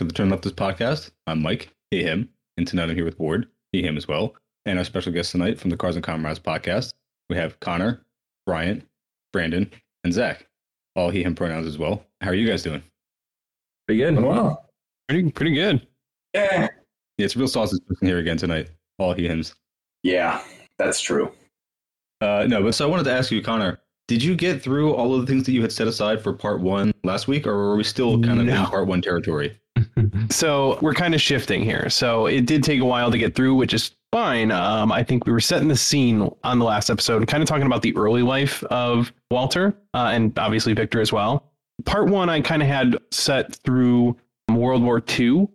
to the Turn Leftist podcast. I'm Mike, he, him, and tonight I'm here with Ward, he, him as well, and our special guest tonight from the Cars and Comrades podcast. We have Connor, Bryant, Brandon, and Zach. All he, him pronouns as well. How are you guys doing? Pretty good. Wow. Pretty pretty good. Yeah. Yeah, it's real sausage person here again tonight. All he, hims. Yeah, that's true. Uh, no, but so I wanted to ask you, Connor, did you get through all of the things that you had set aside for part one last week, or were we still kind of No. in part one territory? So we're kind of shifting here. So it did take a while to get through, which is fine. Um, I think we were setting the scene on the last episode, kind of talking about the early life of Walter uh, and obviously Victor as well. Part one, I kind of had set through World War II,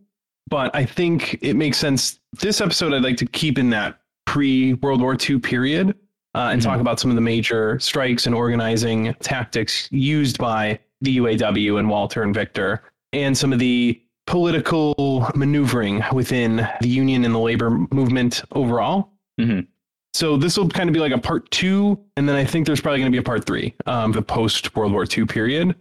but I think it makes sense. This episode, I'd like to keep in that pre World War II period uh, and talk about some of the major strikes and organizing tactics used by the UAW and Walter and Victor, and some of the political maneuvering within the union and the labor movement overall. Mhm. So this will kind of be like a part two, and then I think there's probably going to be a part three, um, the post World War II period.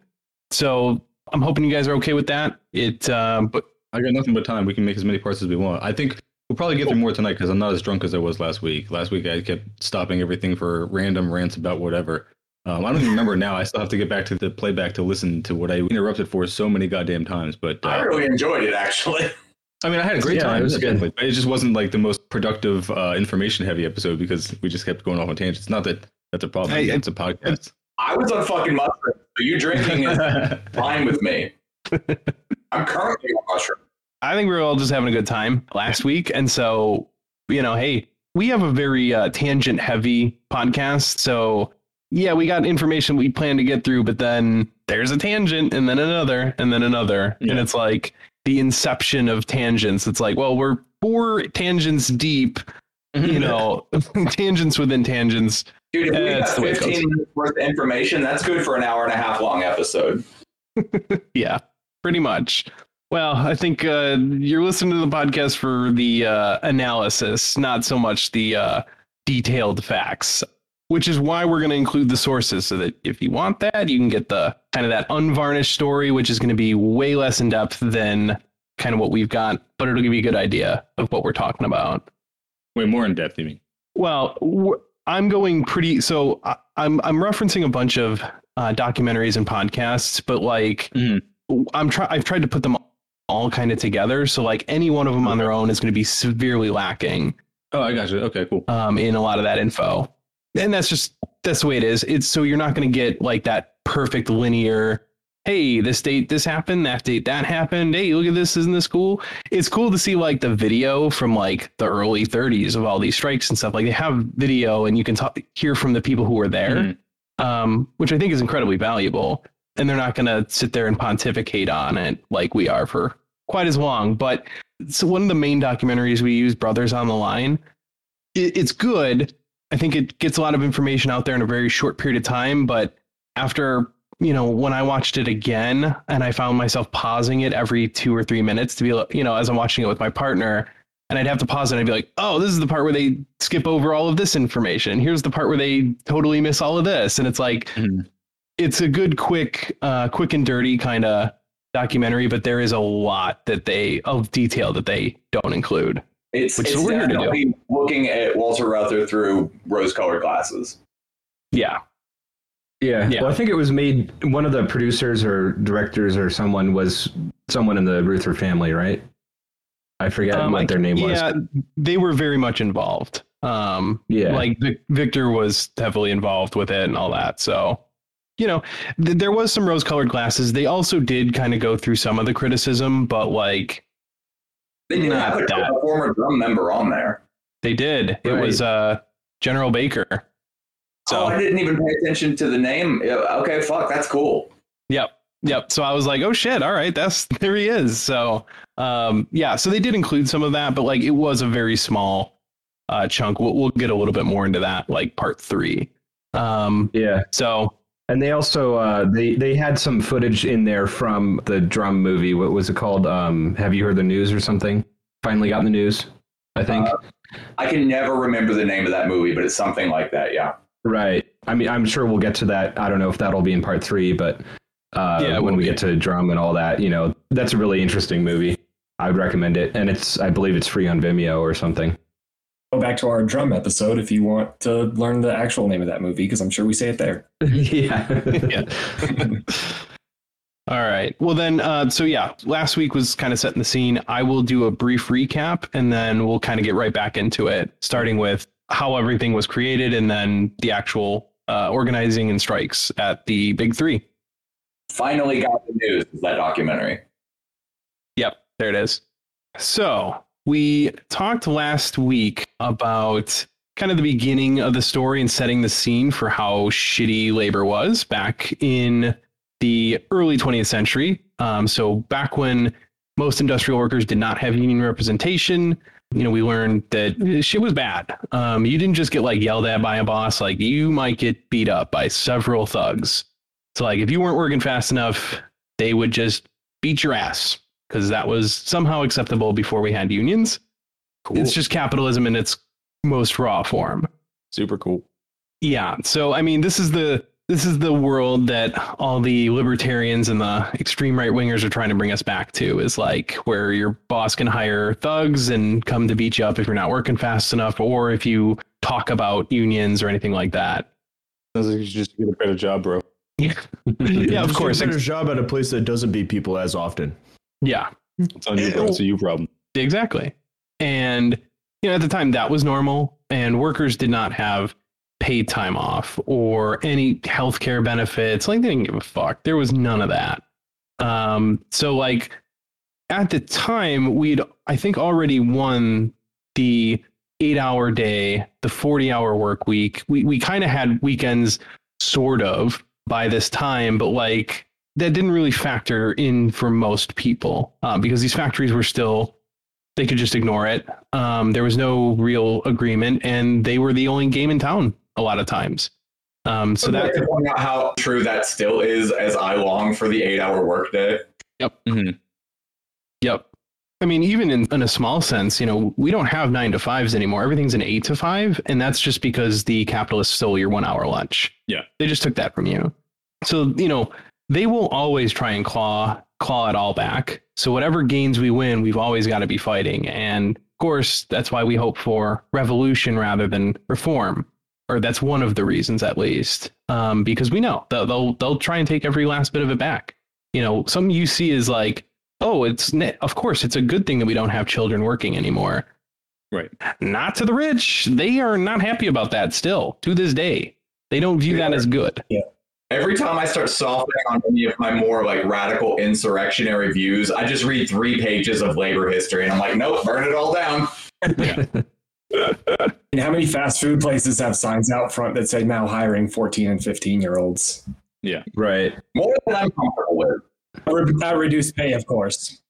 So I'm hoping you guys are okay with that. It, um, but I got nothing but time. We can make as many parts as we want. I think we'll probably get through more tonight because I'm not as drunk as I was last week. Last week I kept stopping everything for random rants about whatever. Um, I don't even remember now. I still have to get back to the playback to listen to what I interrupted for so many goddamn times. But I uh, really enjoyed it actually. I mean, I had a great Yeah, time. it was good. But it just wasn't like the most productive, uh, information-heavy episode because we just kept going off on tangents. Not that that's a problem. Hey, it's a podcast. I was on fucking mushroom, so you drinking is fine with me. I'm currently on mushroom. I think we were all just having a good time last week. And so, you know, hey, we have a very uh, tangent heavy podcast. So, yeah, we got information we plan to get through, but then there's a tangent and then another and then another. And it's like the inception of tangents. It's like, well, we're four tangents deep, you know, tangents within tangents. Dude, if we got it's the way it 15 minutes worth of information, that's good for an hour and a half long episode. Yeah, pretty much. Well, I think uh, you're listening to the podcast for the uh, analysis, not so much the uh, detailed facts, which is why we're going to include the sources so that if you want that, you can get the kind of that unvarnished story, which is going to be way less in depth than kind of what we've got, but it'll give you a good idea of what we're talking about. Way more in depth, you mean? Well, I'm going pretty. So I, I'm I'm referencing a bunch of uh, documentaries and podcasts, but like Mhm. I'm try I've tried to put them all kind of together. So like any one of them on their own is going to be severely lacking Oh, I got you. Okay, cool. um, in a lot of that info, and that's just that's the way it is. It's so you're not going to get like that perfect linear. Hey, this date this happened, that date that happened. Hey, look at this, isn't this cool? It's cool to see like the video from like the early 30s of all these strikes and stuff. Like they have video, and you can talk, hear from the people who were there, Mhm. um, which I think is incredibly valuable. And they're not going to sit there and pontificate on it like we are for quite as long. But so one of the main documentaries we use, Brothers on the Line, it, it's good. I think it gets a lot of information out there in a very short period of time. But after, you know, when I watched it again and I found myself pausing it every two or three minutes to be, you know, as I'm watching it with my partner, and I'd have to pause it and I'd be like, oh, this is the part where they skip over all of this information. Here's the part where they totally miss all of this. And it's like, Mhm. it's a good, quick, uh, quick and dirty kind of documentary, but there is a lot that they of detail that they don't include. It's, Which it's what we're to do. looking at Walter Reuther through rose-colored glasses. Yeah. Yeah. Yeah. Well, I think it was made. One of the producers or directors or someone was someone in the Reuther family, right? I forget Um, what I- their name was. Yeah, they were very much involved. Um, Yeah. like Vic- Victor was heavily involved with it and all that. So, you know, th- there was some rose-colored glasses. They also did kind of go through some of the criticism, but like They did Not have a, that. former drum member on there. they did. It was uh, General Baker. So oh, I didn't even pay attention to the name. Okay, fuck, that's cool. Yep. Yep. So I was like, oh shit, all right, that's there he is. So um yeah, so they did include some of that, but like it was a very small uh chunk. We'll we'll get a little bit more into that, like part three. Um yeah. so And they also uh, they they had some footage in there from the drum movie. What was it called? Um, Have you heard the news or something? Finally got in the news. I think. I can never remember the name of that movie, but it's something like that. Yeah. right. I mean, I'm sure we'll get to that. I don't know if that'll be in part three, but uh, Yeah, when we be. get to drum and all that, you know, that's a really interesting movie. I would recommend it, and it's I believe it's free on Vimeo or something. Go back to our drum episode if you want to learn the actual name of that movie, because I'm sure we say it there. yeah. Yeah. All right. Well, then, uh, so yeah, last week was kind of setting the scene. I will do a brief recap and then we'll kind of get right back into it, starting with how everything was created and then the actual uh, organizing and strikes at the big three. Finally got the news. Is that documentary? Yep, there it is. So we talked last week about kind of the beginning of the story and setting the scene for how shitty labor was back in the early 20th century. Um, so back when most industrial workers did not have union representation, you know, we learned that shit was bad. Um, you didn't just get like yelled at by a boss, like you might get beat up by several thugs. So like if you weren't working fast enough, they would just beat your ass because that was somehow acceptable before we had unions. It's just capitalism in its most raw form. Super cool. Yeah. So I mean, this is the this is the world that all the libertarians and the extreme right wingers are trying to bring us back to is like where your boss can hire thugs and come to beat you up if you're not working fast enough or if you talk about unions or anything like that. Sounds like you should just get a better job, bro. yeah, yeah of course. get a better job at a place that doesn't beat people as often. Yeah. It's on you, bro. It's a you problem. Exactly. And you know, at the time that was normal and workers did not have paid time off or any health care benefits. Like they didn't give a fuck. There was none of that. Um, so like at the time we'd I think already won the eight hour day, the 40 hour work week. We we kind of had weekends sort of by this time, but like that didn't really factor in for most people uh, because these factories were still they could just ignore it. Um, there was no real agreement, and they were the only game in town a lot of times. Um, so I'd that like point out how true that still is as I long for the eight hour workday. Mhm. Yep. I mean, even in, in a small sense, you know, we don't have nine to fives anymore. Everything's an eight to five, and that's just because the capitalists stole your one hour lunch. Yeah. They just took that from you. So, you know, they will always try and claw claw it all back. So whatever gains we win, we've always got to be fighting. And of course, that's why we hope for revolution rather than reform. Or that's one of the reasons at least. Um, because we know they'll, they'll they'll try and take every last bit of it back you know, something you see is like, oh, it's of course it's a good thing that we don't have children working anymore. Right. Not to the rich. They are not happy about that still to this day. They don't view that as good. Every time I start softening on any of my more like radical insurrectionary views, I just read three pages of labor history and I'm like, nope, burn it all down. And how many fast food places have signs out front that say now hiring 14 and 15 year olds? Yeah. Right. More than I'm comfortable with. At reduced pay, of course.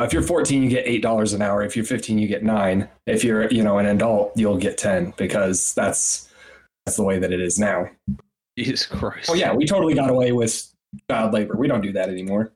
If you're 14, you get eight dollars an hour. If you're 15, you get nine. If you're, you know, an adult, you'll get 10 because that's that's the way that it is now. Jesus Christ. Oh yeah, we totally got away with child labor. We don't do that anymore.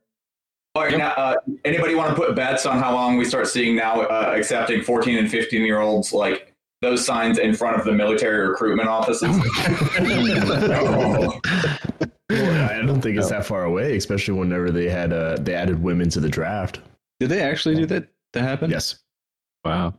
All right, now, uh, anybody want to put bets on how long we start seeing now uh, accepting 14 and 15 year olds like those signs in front of the military recruitment offices? Well, I don't think it's that far away, especially whenever they had uh, they added women to the draft. Did they actually do that? That happened? Yes. Wow.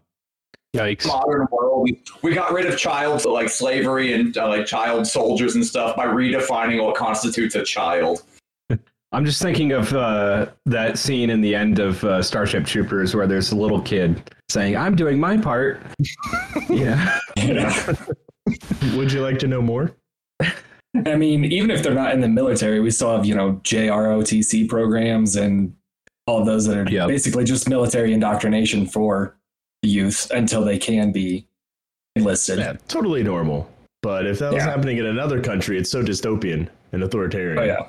Yikes. modern world. We, we got rid of child like slavery and uh, like child soldiers and stuff by redefining what constitutes a child. I'm just thinking of uh, that scene in the end of uh, Starship Troopers where there's a little kid saying, "I'm doing my part." yeah. Yeah. Would you like to know more? I mean, even if they're not in the military, we still have, you know, JROTC programs and all those that are Yep. basically just military indoctrination for youth until they can be enlisted. Yeah, totally normal. But if that was Yeah. happening in another country, it's so dystopian and authoritarian. Oh yeah,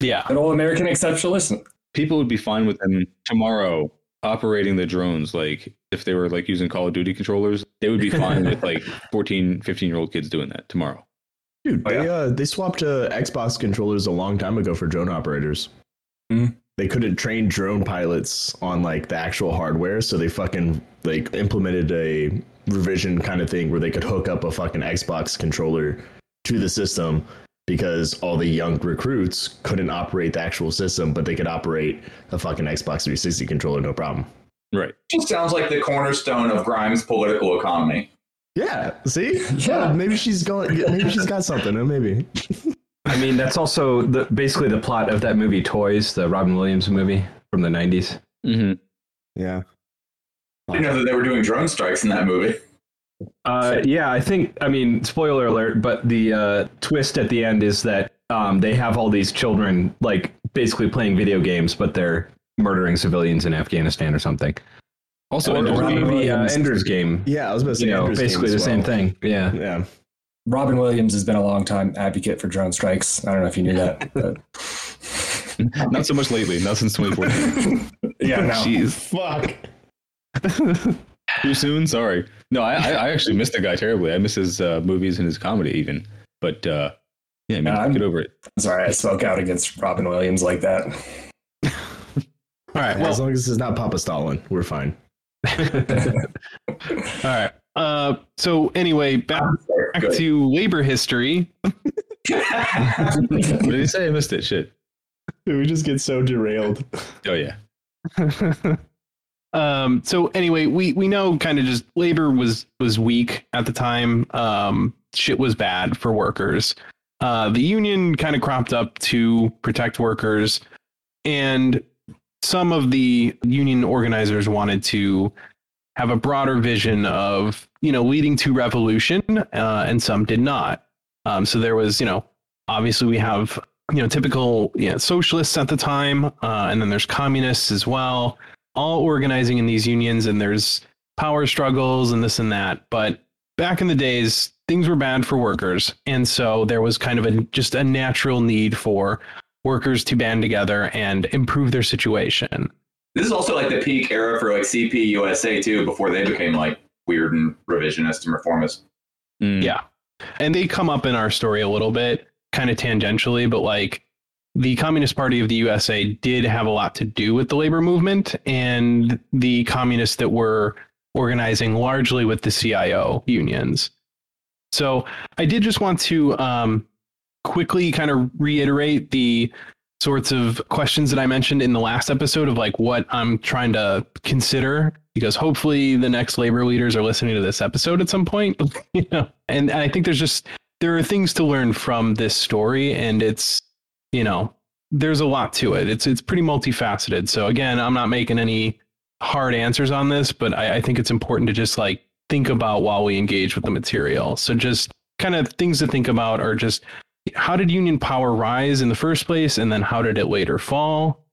Yeah. good old American exceptionalism. People would be fine with them tomorrow operating the drones. Like if they were like using Call of Duty controllers, they would be fine with like 14, 15 year old kids doing that tomorrow. Dude, Oh, they uh, they swapped uh, Xbox controllers a long time ago for drone operators. Mhm. They couldn't train drone pilots on like the actual hardware, so they fucking like implemented a revision kind of thing where they could hook up a fucking Xbox controller to the system because all the young recruits couldn't operate the actual system, but they could operate a fucking Xbox 360 controller no problem. Right. Just sounds like the cornerstone of Grimes' political economy. Yeah, see? Yeah. maybe she's going maybe she's got something, or maybe. I mean, that's also the basically the plot of that movie Toys, the Robin Williams movie from the 90s. Mm-hmm. Yeah. I didn't know that they were doing drone strikes in that movie. Uh, yeah, I think. I mean, spoiler alert, but the uh, twist at the end is that um, they have all these children, like basically playing video games, but they're murdering civilians in Afghanistan or something. Also, Or, Ender's or Robin Game. maybe uh, Ender's Game. Yeah, I was about to say You know, Ender's Game basically the as same thing. Yeah. Yeah. Robin Williams has been a long time advocate for drone strikes. I don't know if you knew that. But Not so much lately. Not since 2014. yeah, no. Jeez. Fuck. Too soon. Sorry. No, I, I I actually missed the guy terribly. I miss his uh, movies and his comedy even. But uh, yeah, I mean, Yeah, I'm- get over it. Sorry, I spoke out against Robin Williams like that. All right. Well, as long as it's not Papa Stalin, we're fine. all right. Uh, so anyway, back, back to labor history. What did he say? I missed it. Shit. We just get so derailed. Oh yeah. um, so anyway, we we know kind of just labor was was weak at the time. Um, shit was bad for workers. Uh, the union kind of cropped up to protect workers, and some of the union organizers wanted to have a broader vision of you know leading to revolution, uh, and some did not. Um, so there was you know obviously we have you know typical you know, socialists at the time, uh, and then there's communists as well, all organizing in these unions, and there's power struggles and this and that. But back in the days, things were bad for workers, and so there was kind of a just a natural need for workers to band together and improve their situation. This is also like the peak era for like CP USA too, before they became like weird and revisionist and reformist. Mm. Yeah. And they come up in our story a little bit, kind of tangentially, but like the Communist Party of the USA did have a lot to do with the labor movement and the communists that were organizing largely with the CIO unions. So I did just want to um, quickly kind of reiterate the sorts of questions that I mentioned in the last episode of like what I'm trying to consider because hopefully the next labor leaders are listening to this episode at some point you know? And i think there's just there are things to learn from this story and it's you know there's a lot to it. It's it's pretty multifaceted. So again i'm not making any hard answers on this but i, I think it's important to just like think about while we engage with the material. So just kind of things to think about are just how did union power rise in the first place and then how did it later fall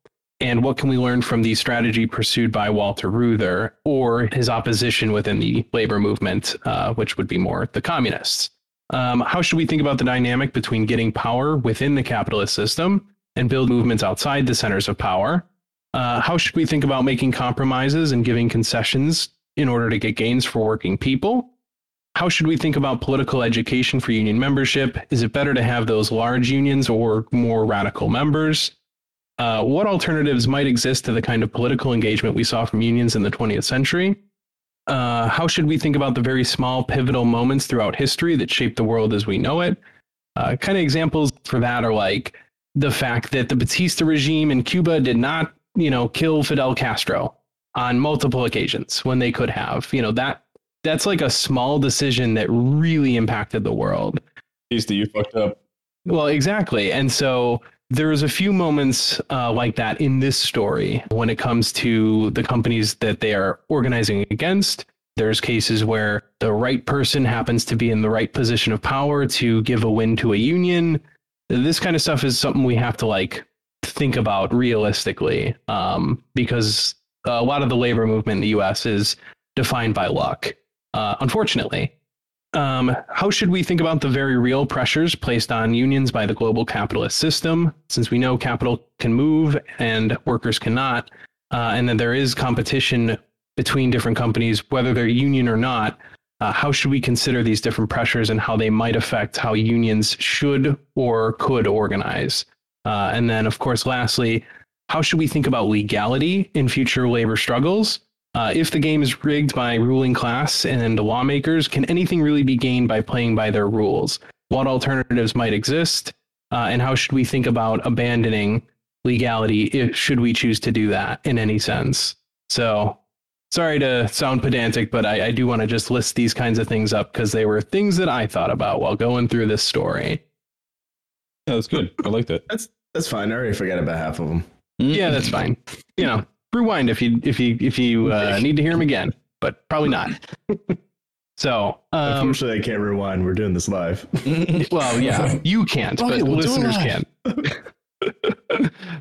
and what can we learn from the strategy pursued by Walter Reuther or his opposition within the labor movement, uh, which would be more the communists? Um, how should we think about the dynamic between getting power within the capitalist system and build movements outside the centers of power? Uh, how should we think about making compromises and giving concessions in order to get gains for working people? How should we think about political education for union membership? Is it better to have those large unions or more radical members? Uh, what alternatives might exist to the kind of political engagement we saw from unions in the 20th century? Uh, how should we think about the very small pivotal moments throughout history that shaped the world as we know it? Uh, kind of examples for that are like the fact that the Batista regime in Cuba did not, you know, kill Fidel Castro on multiple occasions when they could have. You know that that's like a small decision that really impacted the world. Easty, you fucked up. Well, exactly. And so there's a few moments uh, like that in this story when it comes to the companies that they are organizing against. There's cases where the right person happens to be in the right position of power to give a win to a union. This kind of stuff is something we have to like think about realistically um, because a lot of the labor movement in the US is defined by luck, uh, unfortunately. Um, how should we think about the very real pressures placed on unions by the global capitalist system? Since we know capital can move and workers cannot, uh, and that there is competition between different companies, whether they're union or not, uh, how should we consider these different pressures and how they might affect how unions should or could organize? Uh, and then, of course, lastly, how should we think about legality in future labor struggles? Uh, if the game is rigged by ruling class and lawmakers, can anything really be gained by playing by their rules? what alternatives might exist, uh, and how should we think about abandoning legality if should we choose to do that in any sense. So sorry to sound pedantic, but I, I do want to just list these kinds of things up because they were things that I thought about while going through this story. Yeah, that's good. I like that. That's that's fine. I already forgot about half of them. Yeah, that's fine. You know, rewind if you if you if you uh, need to hear them again, but probably not. so, um, Unfortunately, I can't rewind. We're doing this live. well, yeah, you can't, Fuck but it, we'll listeners can.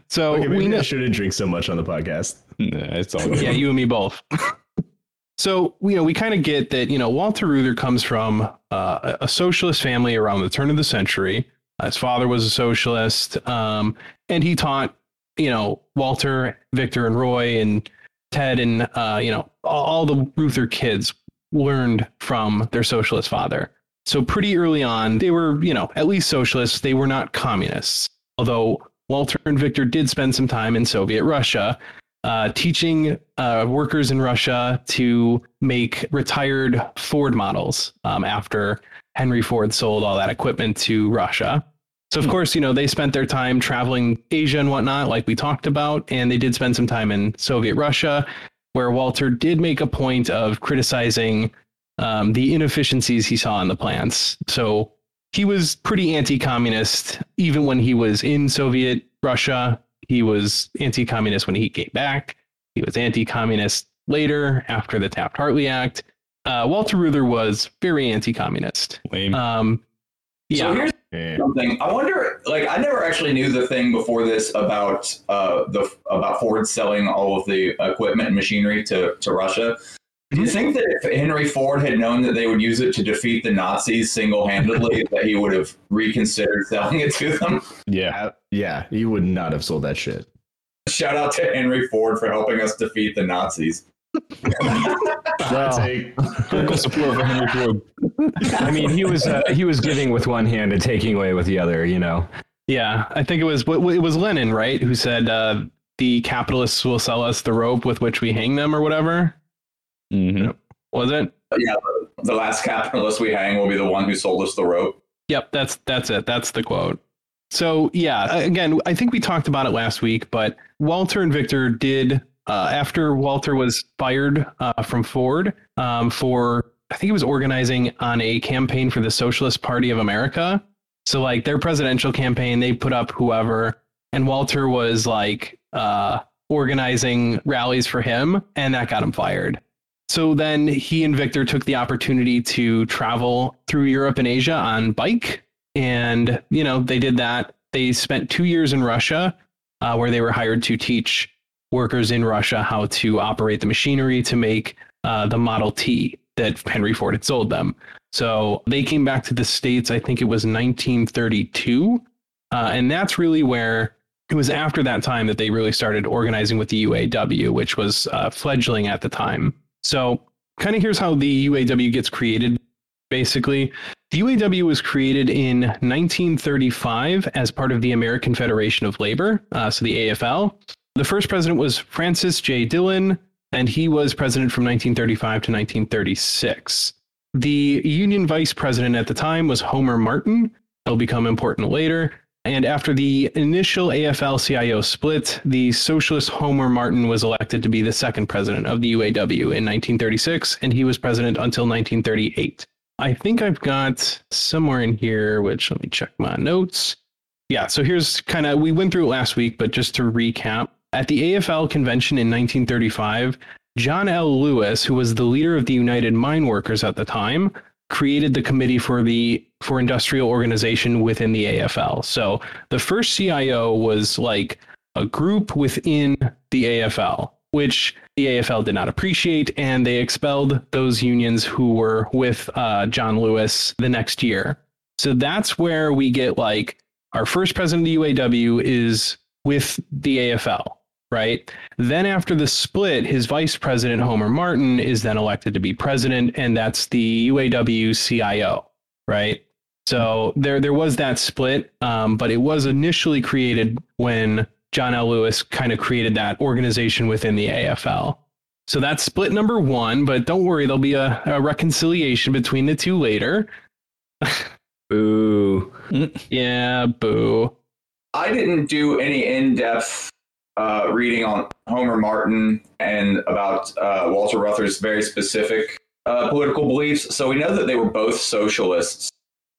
so Okay, we know. I shouldn't drink so much on the podcast. Nah, it's all good. yeah, you and me both. so you know, we kind of get that. You know, Walter Reuther comes from uh, a socialist family around the turn of the century. His father was a socialist, um, and he taught you know Walter, Victor, and Roy, and Ted, and uh, you know all, the Reuther kids learned from their socialist father. So pretty early on, they were you know at least socialists. They were not communists, although. Walter and Victor did spend some time in Soviet Russia, uh, teaching uh, workers in Russia to make retired Ford models um, after Henry Ford sold all that equipment to Russia. So, of course, you know, they spent their time traveling Asia and whatnot, like we talked about, and they did spend some time in Soviet Russia, where Walter did make a point of criticizing um, the inefficiencies he saw in the plants. So, he was pretty anti communist even when he was in Soviet Russia. He was anti communist when he came back. He was anti communist later after the Taft Hartley Act. Uh, Walter Reuther was very anti communist. Lame. Um, yeah. So here's Yeah. something I wonder. Like, I never actually knew the thing before this about uh, the about Ford selling all of the equipment and machinery to to Russia. Do you think that if Henry Ford had known that they would use it to defeat the Nazis single handedly, that he would have reconsidered selling it to them? yeah. Uh, yeah, He would not have sold that shit. Shout out to Henry Ford for helping us defeat the Nazis. Hot take. Critical support for Henry Ford. I mean, he was uh, he was giving with one hand and taking away with the other. You know. Yeah, I think it was it was Lenin, right, who said uh, the capitalists will sell us the rope with which we hang them, or whatever. Mhm. Was it? Yeah, the, the last capitalist we hang will be the one who sold us the rope. Yep, that's that's it. That's the quote. So yeah, again, I think we talked about it last week, but Walter and Victor did uh, after Walter was fired uh, from Ford um, for I think he was organizing on a campaign for the Socialist Party of America. So like their presidential campaign, they put up whoever, and Walter was like uh, organizing rallies for him, and that got him fired. So then he and Victor took the opportunity to travel through Europe and Asia on bike. And, you know, they did that. They spent two years in Russia uh, where they were hired to teach workers in Russia how to operate the machinery to make uh, the Model T that Henry Ford had sold them. So they came back to the States, I think it was 1932. Uh, and that's really where it was after that time that they really started organizing with the UAW, which was uh, fledgling at the time. So, kind of here's how the UAW gets created. Basically, the UAW was created in 1935 as part of the American Federation of Labor, uh, so the AFL. The first president was Francis J. Dillon, and he was president from 1935 to 1936. The union vice president at the time was Homer Martin. He'll become important later. And after the initial AFL CIO split, the socialist Homer Martin was elected to be the second president of the UAW in 1936, and he was president until 1938. I think I've got somewhere in here, which let me check my notes. Yeah, so here's kind of, we went through it last week, but just to recap, at the AFL convention in 1935, John L. Lewis, who was the leader of the United Mine Workers at the time, created the committee for the for industrial organization within the AFL. So the first CIO was like a group within the AFL, which the AFL did not appreciate, and they expelled those unions who were with uh, John Lewis the next year. So that's where we get like our first president of the UAW is with the AFL, right? Then after the split, his vice president, Homer Martin, is then elected to be president, and that's the UAW CIO, right? So there, there was that split, um, but it was initially created when John L. Lewis kind of created that organization within the AFL. So that's split number one, but don't worry, there'll be a, a reconciliation between the two later. Boo. Yeah, boo. I didn't do any in-depth uh, reading on Homer Martin and about uh, Walter Reuther's very specific uh, political beliefs. So we know that they were both socialists.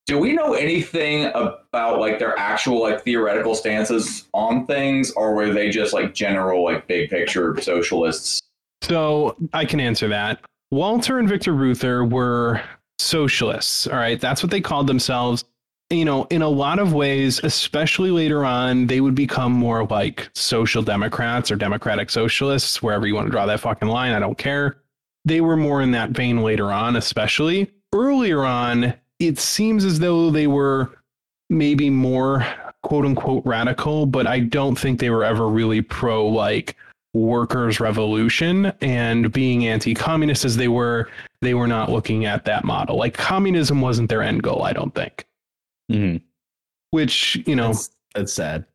Do we know anything about like their actual like theoretical stances on things, or were they just like general like big picture socialists? So I can answer that. Walter and Victor Reuther were socialists. All right. That's what they called themselves. You know, in a lot of ways, especially later on, they would become more like social democrats or democratic socialists, wherever you want to draw that fucking line. I don't care. They were more in that vein later on, especially. Earlier on, it seems as though they were maybe more quote unquote radical, but I don't think they were ever really pro like workers' revolution and being anti communist as they were, they were not looking at that model. Like communism wasn't their end goal, I don't think. Hmm Which, you know, That's, that's sad.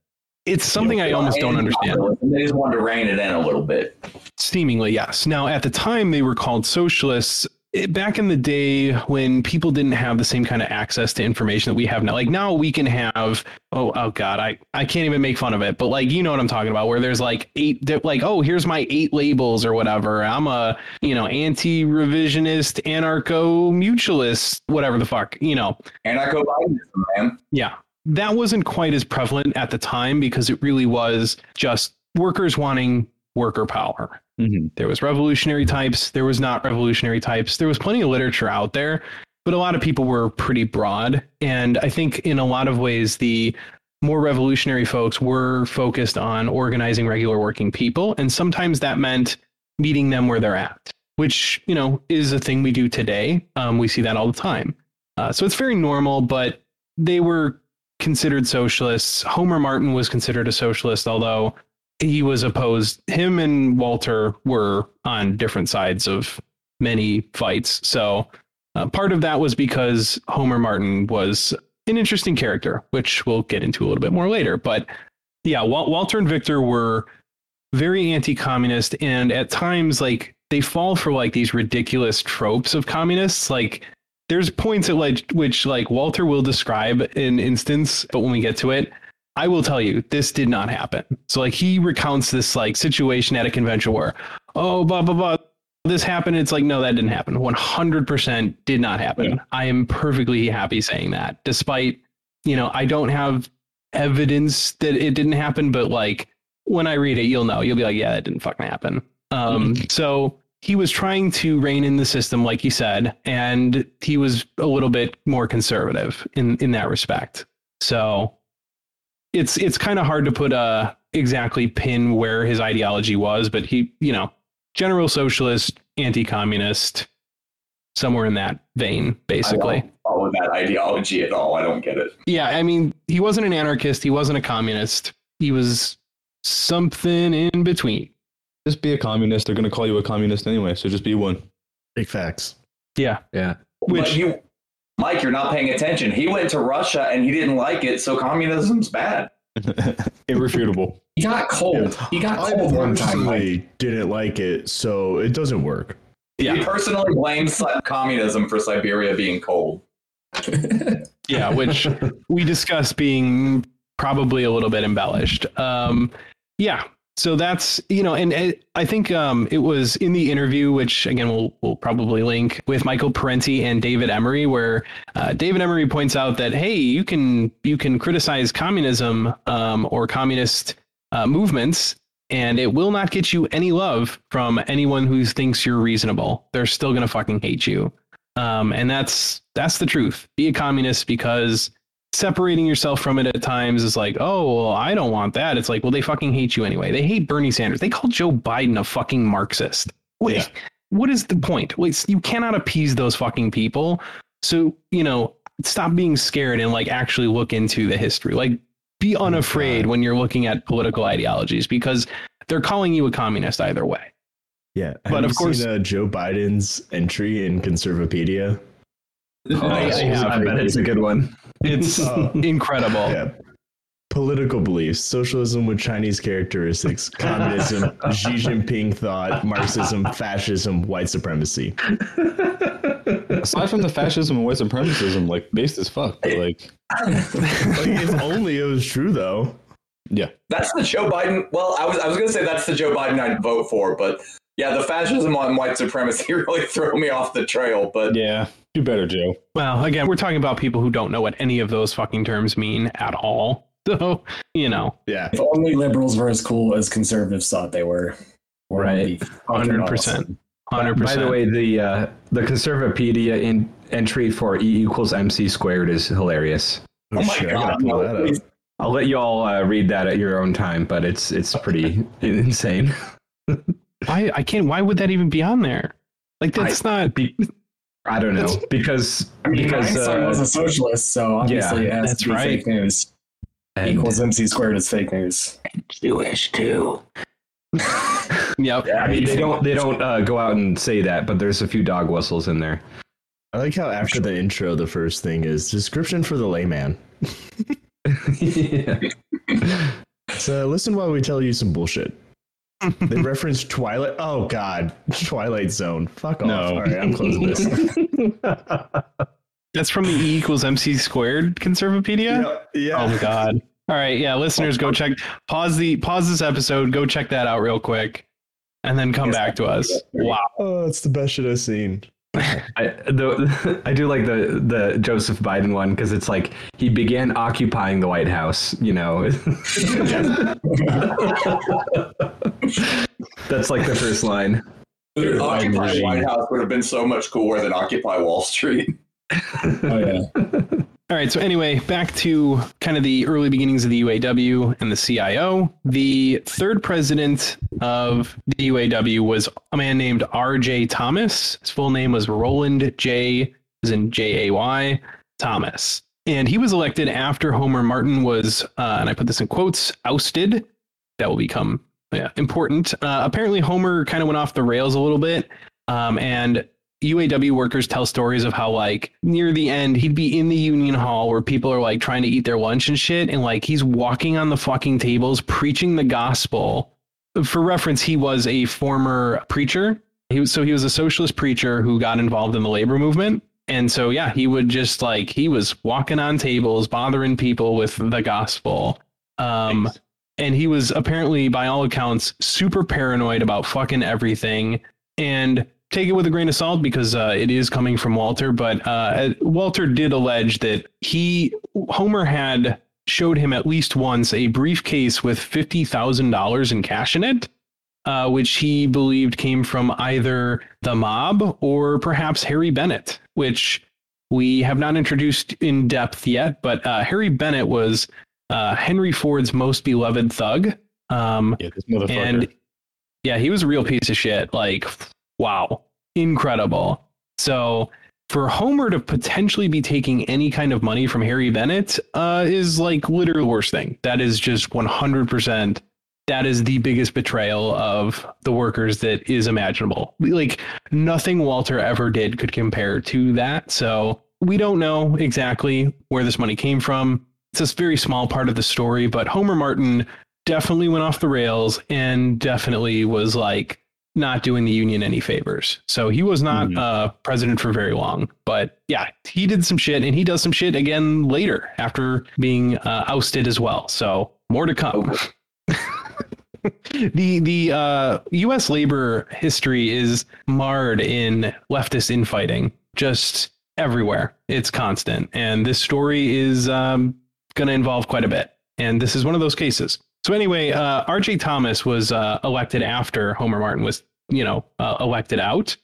it's something I almost don't understand. They just wanted to rein it in a little bit. Seemingly, yes. Now, at the time, they were called socialists. Back in the day when people didn't have the same kind of access to information that we have now, like now we can have, oh, oh God, I, I can't even make fun of it, but like, you know what I'm talking about, where there's like eight, like, oh, here's my eight labels or whatever. I'm a, you know, anti revisionist, anarcho mutualist, whatever the fuck, you know. Anarcho-Bidenism, man. Yeah. That wasn't quite as prevalent at the time because it really was just workers wanting worker power. Hmm There was revolutionary types, there was not revolutionary types. There was plenty of literature out there, but a lot of people were pretty broad. And I think in a lot of ways the more revolutionary folks were focused on organizing regular working people and sometimes that meant meeting them where they're at, which, you know, is a thing we do today. Um, we see that all the time. Uh, so it's very normal, but they were considered socialists. Homer Martin was considered a socialist, although he was opposed. Him and Walter were on different sides of many fights. So uh, part of that was because Homer Martin was an interesting character, which we'll get into a little bit more later. But yeah, Wal- Walter and Victor were very anti-communist, and at times, like they fall for like these ridiculous tropes of communists, like there's points at like which like Walter will describe an instance, but when we get to it, I will tell you this did not happen. So like he recounts this like situation at a convention where, oh blah blah blah, this happened. It's like no, that didn't happen. One hundred percent did not happen. Yeah. I am perfectly happy saying that, despite you know I don't have evidence that it didn't happen, but like when I read it, you'll know. You'll be like, yeah, that didn't fucking happen. Um, so he was trying to rein in the system, like he said, and he was a little bit more conservative in in that respect. So it's it's kind of hard to put a exactly pin where his ideology was, but he, you know, general socialist, anti-communist, somewhere in that vein, basically. I don't follow that ideology at all. I don't get it. Yeah, I mean, he wasn't an anarchist, he wasn't a communist. He was something in between. Just be a communist. They're going to call you a communist anyway. So just be one. Big facts. Yeah. Yeah. Which- but you, Mike, you're not paying attention. He went to Russia and he didn't like it, so communism's bad. Irrefutable. He got cold. He got I cold one time. Mike. personally didn't like it, so it doesn't work. He Yeah. personally blames communism for Siberia being cold. Yeah, which we discussed being probably a little bit embellished. Um, yeah. So that's you know, and, I think um, it was in the interview, which again we'll we'll probably link with Michael Parenti and David Emory, where uh, David Emory points out that hey, you can you can criticize communism um, or communist uh, movements, and it will not get you any love from anyone who thinks you're reasonable. They're still gonna fucking hate you. Um, and that's that's the truth. Be a communist because separating yourself from it at times is like, oh, well, I don't want that. It's like, well, they fucking hate you anyway. They hate Bernie Sanders. They call Joe Biden a fucking Marxist. Wait, Yeah. what is the point? Wait, you cannot appease those fucking people. So you know, stop being scared and like actually look into the history. Like, be unafraid when you're looking at political ideologies because they're calling you a communist either way. Yeah, But Have of course- seen, uh, Joe Biden's entry in Conservapedia. I- I have. I bet it's a good one. It's Oh. incredible. Yeah. Political beliefs, socialism with Chinese characteristics, communism, Xi Jinping thought, Marxism, fascism, white supremacy. Aside from the fascism and white supremacism, like based as fuck. but, Like, Like, if only it was true though. yeah, That's the Joe Biden. Well, I was I was gonna say that's the Joe Biden I'd vote for, but yeah, the fascism and white supremacy really throw me off the trail. But yeah. Do better, Joe. Well, again, we're talking about people who don't know what any of those fucking terms mean at all. So, you know, Yeah. If only liberals were as cool as conservatives thought they were. We're Right. be fucking 100%. awesome. hundred By the way, the uh, the Conservapedia in, entry for E equals MC squared is hilarious. Oh, my shit, I God, gotta pull that up. I'll let you all uh, read that at your own time, but it's it's pretty insane. why I can't. Why would that even be on there? Like that's not. Be, I don't know because I mean, because Einstein was uh, a socialist, so obviously it has that's to be right. fake news. and- Equals MC squared is fake news. Jewish too. Yep. I mean, they don't they don't uh, go out and say that, but there's a few dog whistles in there. I like how after the intro, the first thing is description for the layman. yeah. So listen while we tell you some bullshit. They reference Twilight. Oh God, Twilight Zone. Fuck off. No. All right, I'm closing this. That's from the E equals MC squared Conservapedia. yeah. Oh my god. All right, yeah, listeners, go oh, check. Pause the pause this episode. Go check that out real quick, and then come back to us. Wow. Oh, it's the best shit I've seen. I, the, I do like the the Joseph Biden one because it's like he began occupying the White House. You know, that's like the first line. Dude, Occupy. White House would have been so much cooler than Occupy Wall Street. Oh yeah. All right, so anyway, back to kind of the early beginnings of the UAW and the CIO. The third president of the UAW was a man named R.J. Thomas. His full name was Roland J. as in J A Y Thomas, and he was elected after Homer Martin was, uh, and I put this in quotes, ousted. That will become yeah, important. Uh, apparently, Homer kind of went off the rails a little bit, um, and UAW workers tell stories of how like near the end he'd be in the union hall where people are like trying to eat their lunch and shit and like he's walking on the fucking tables preaching the gospel. For reference, he was a former preacher. He was so he was a socialist preacher who got involved in the labor movement. And so yeah, he would just like he was walking on tables, bothering people with the gospel. Um and he was apparently by all accounts super paranoid about fucking everything and take it with a grain of salt because uh, it is coming from Walter. But uh, Walter did allege that he Homer had showed him at least once a briefcase with fifty thousand dollars in cash in it, uh, which he believed came from either the mob or perhaps Harry Bennett, which we have not introduced in depth yet. But uh, Harry Bennett was uh, Henry Ford's most beloved thug. Um, Yeah, this motherfucker. and yeah, he was a real piece of shit. Like, wow, incredible. So for Homer to potentially be taking any kind of money from Harry Bennett uh, is like literally the worst thing. That is just 100%. That is the biggest betrayal of the workers that is imaginable. Like, nothing Walter ever did could compare to that. So we don't know exactly where this money came from. It's a very small part of the story, but Homer Martin definitely went off the rails and definitely was like not doing the union any favors. So he was not Mhm. uh, president for very long. But yeah, he did some shit and he does some shit again later after being uh, ousted as well. So more to come. the the uh, U.S. labor history is marred in leftist infighting, just everywhere. It's constant, and this story is um, going to involve quite a bit. And this is one of those cases. So anyway, uh, R.J. Thomas was uh, elected after Homer Martin was, you know, uh, elected out,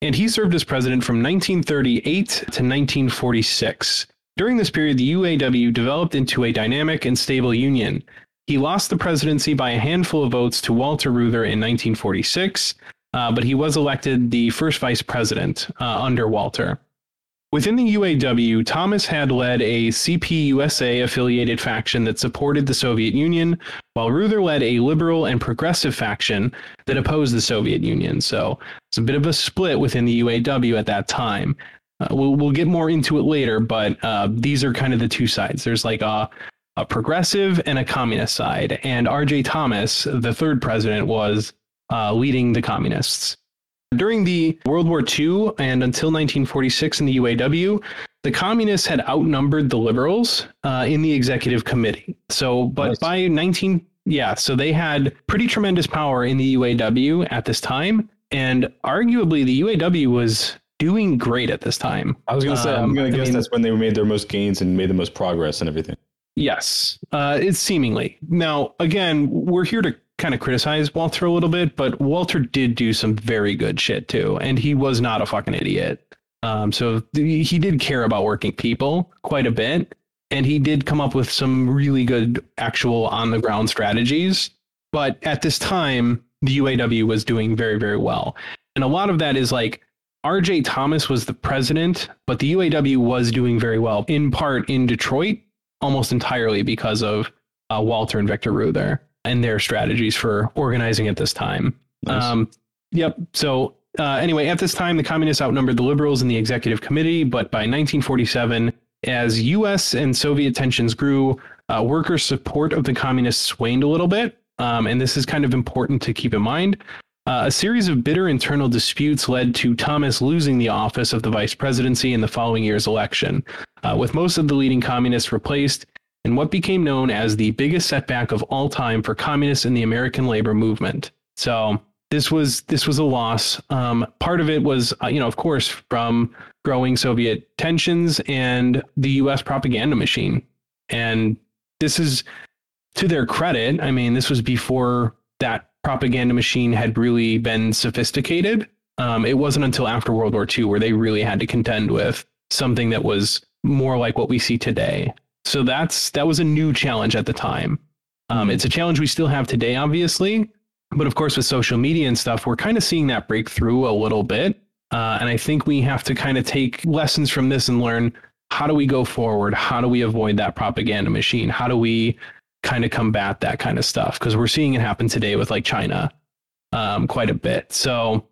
and he served as president from 1938 to 1946. During this period, the UAW developed into a dynamic and stable union. He lost the presidency by a handful of votes to Walter Reuther in 1946, uh, but he was elected the first vice president uh, under Walter. Within the UAW, Thomas had led a CPUSA affiliated faction that supported the Soviet Union, while Reuther led a liberal and progressive faction that opposed the Soviet Union. So it's a bit of a split within the UAW at that time. Uh, we'll, we'll get more into it later, but uh, these are kind of the two sides. There's like a, a progressive and a communist side. And R.J. Thomas, the third president, was uh, leading the communists. During the World War II and until 1946 in the UAW, the communists had outnumbered the liberals uh, in the executive committee. So, but Nice. by 19, yeah, so they had pretty tremendous power in the UAW at this time. And arguably, the UAW was doing great at this time. I was gonna say, I'm Um, gonna guess mean- that's when they made their most gains and made the most progress and everything. Yes, uh, it's seemingly. Now, again, we're here to kind of criticize Walter a little bit, but Walter did do some very good shit too, and he was not a fucking idiot. Um, so he did care about working people quite a bit, and he did come up with some really good actual on the ground strategies. But at this time, the UAW was doing very, very well, and a lot of that is like RJ Thomas was the president, but the UAW was doing very well, in part in Detroit, almost entirely because of uh, Walter and Victor Reuther and their strategies for organizing at this time. Nice. Um, yep. So uh, anyway, at this time, the communists outnumbered the liberals in the executive committee, but by 1947, as U.S. and Soviet tensions grew, uh, workers' support of the communists waned a little bit. Um, and this is kind of important to keep in mind. Uh, a series of bitter internal disputes led to Thomas losing the office of the vice presidency in the following year's election, uh, with most of the leading communists replaced in what became known as the biggest setback of all time for communists in the American labor movement. So this was this was a loss. Um, part of it was, uh, you know, of course, from growing Soviet tensions and the U.S. propaganda machine, and this is to their credit. I mean, this was before that propaganda machine had really been sophisticated. Um, it wasn't until after World War II where they really had to contend with something that was more like what we see today. So that's that was a new challenge at the time. Um, it's a challenge we still have today, obviously, but of course with social media and stuff, we're kind of seeing that break through a little bit. Uh, and I think we have to kind of take lessons from this and learn how do we go forward? How do we avoid that propaganda machine? How do we kind of combat that kind of stuff? Because we're seeing it happen today with like China um, quite a bit. So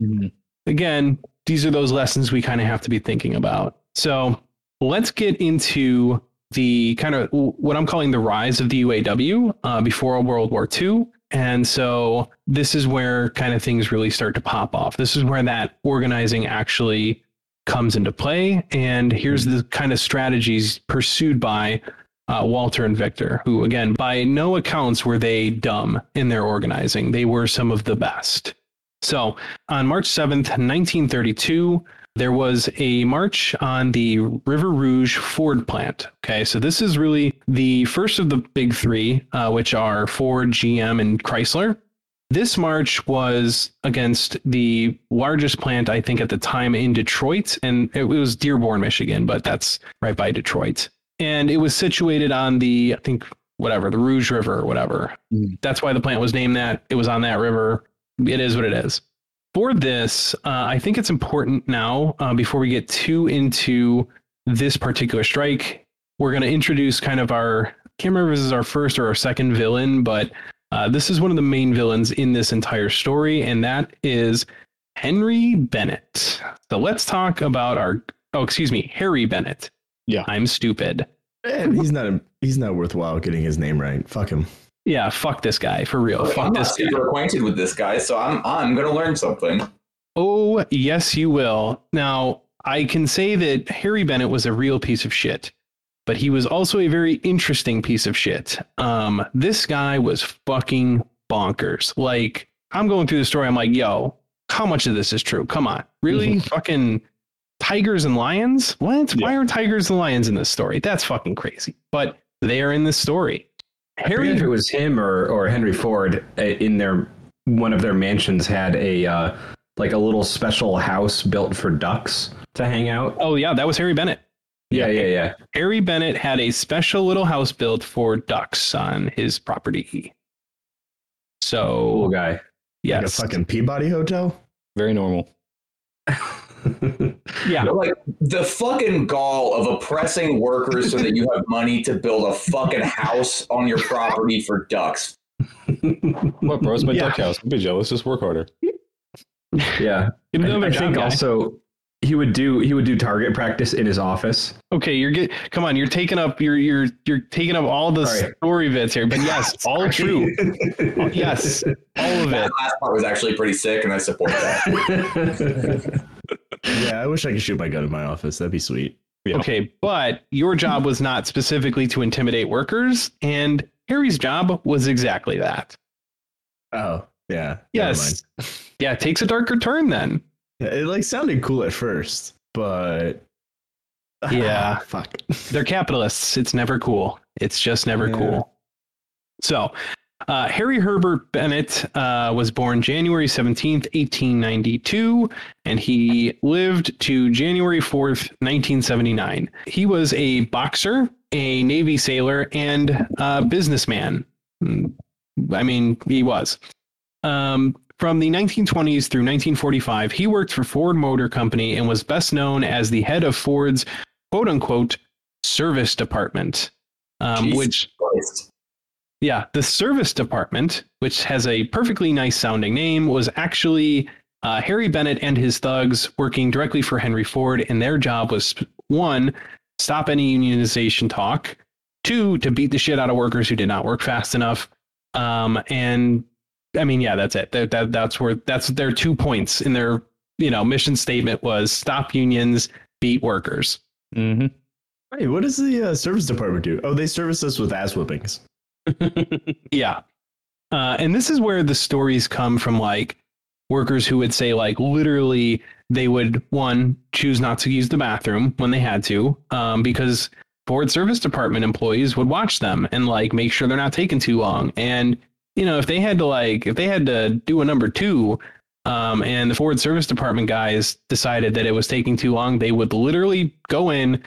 again, these are those lessons we kind of have to be thinking about. So let's get into the kind of what I'm calling the rise of the UAW uh, before World War II. And so this is where kind of things really start to pop off. This is where that organizing actually comes into play. And here's the kind of strategies pursued by uh, Walter and Victor, who, again, by no accounts were they dumb in their organizing. They were some of the best. So on March 7th, 1932, there was a march on the River Rouge Ford plant. Okay, so this is really the first of the big three, uh, which are Ford, GM, and Chrysler. This march was against the largest plant, I think, at the time in Detroit, and it was Dearborn, Michigan, but that's right by Detroit. And it was situated on the, I think, whatever, the Rouge River or whatever. Mm. That's why the plant was named that. It was on that river. It is what it is for this, uh, I think it's important now, uh, before we get too into this particular strike, we're going to introduce kind of our, I can't remember if this is our first or our second villain, but uh, this is one of the main villains in this entire story, and that is Henry Bennett. So let's talk about our, oh, excuse me, Harry Bennett. Yeah. I'm stupid. Man, he's not a, he's not worthwhile getting his name right. Fuck him. Yeah, fuck this guy for real. I'm fuck not this guy. super acquainted with this guy, so I'm I'm gonna learn something. Oh, yes, you will. Now, I can say that Harry Bennett was a real piece of shit, but he was also a very interesting piece of shit. Um, this guy was fucking bonkers. Like, I'm going through the story, I'm like, yo, how much of this is true? Come on. Really? fucking tigers and lions? What? Why are tigers and lions in this story? That's fucking crazy. But they are in this story. I forget if it was him or, or Henry Ford uh, in their one of their mansions had a uh, like a little special house built for ducks to hang out. oh, yeah, that was Harry Bennett. Yeah, yeah, yeah. Harry Bennett had a special little house built for ducks on his property. So, Cool guy. Like a fucking Peabody Hotel. Very normal. yeah. Like the fucking gall of oppressing workers so that you have money to build a fucking house on your property for ducks. What, bro? It's my Yeah. duck house. Don't be jealous. Just work harder. yeah. I, I think guy. also he would do he would do target practice in his office. Okay, you're get come on, you're taking up you're you're you're taking up all the Sorry. story bits here. But yes, all true. Yes, all of it. That last part was actually pretty sick, and I support that. yeah, I wish I could shoot my gun in my office. That'd be sweet. Yeah. Okay, but your job was not specifically to intimidate workers, and Harry's job was exactly that. Oh, yeah. Yes. Yeah, it takes a darker turn then. It like sounded cool at first, but ah, Yeah. fuck. They're capitalists. It's never cool. It's just never Yeah. cool. So, uh, Harry Herbert Bennett uh, was born January 17th, 1892, and he lived to January 4th, 1979. He was a boxer, a Navy sailor, and a businessman. Mm, I mean, he was. Um, from the 1920s through 1945, he worked for Ford Motor Company and was best known as the head of Ford's quote unquote service department, um, which Christ. Yeah, the service department, which has a perfectly nice sounding name, was actually uh, Harry Bennett and his thugs working directly for Henry Ford, and their job was one, stop any unionization talk, two, to beat the shit out of workers who did not work fast enough, um, and I mean, yeah, that's it. That, that that's where that's their two points in their you know mission statement was stop unions, beat workers. Mm-hmm. Hey, what does the uh, service department do? Oh, they service us with ass whippings. Yeah. Uh, and this is where the stories come from like workers who would say like literally they would one choose not to use the bathroom when they had to um, because Ford service department employees would watch them and like make sure they're not taking too long. And you know if they had to like if they had to do a number two um, and the Ford service department guys decided that it was taking too long, they would literally go in,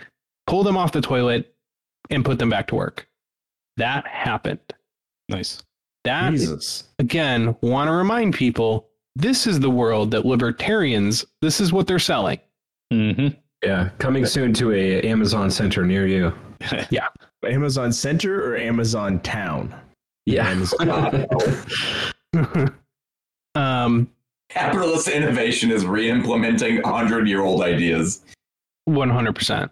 pull them off the toilet, and put them back to work. That happened. Nice. That Jesus. again, want to remind people this is the world that libertarians, this is what they're selling. Mm-hmm. Yeah, coming soon to a Amazon center near you. Yeah, Amazon Center or Amazon Town? Yeah. Amazon- um, Capitalist innovation is re-implementing hundred-year-old ideas. 100%.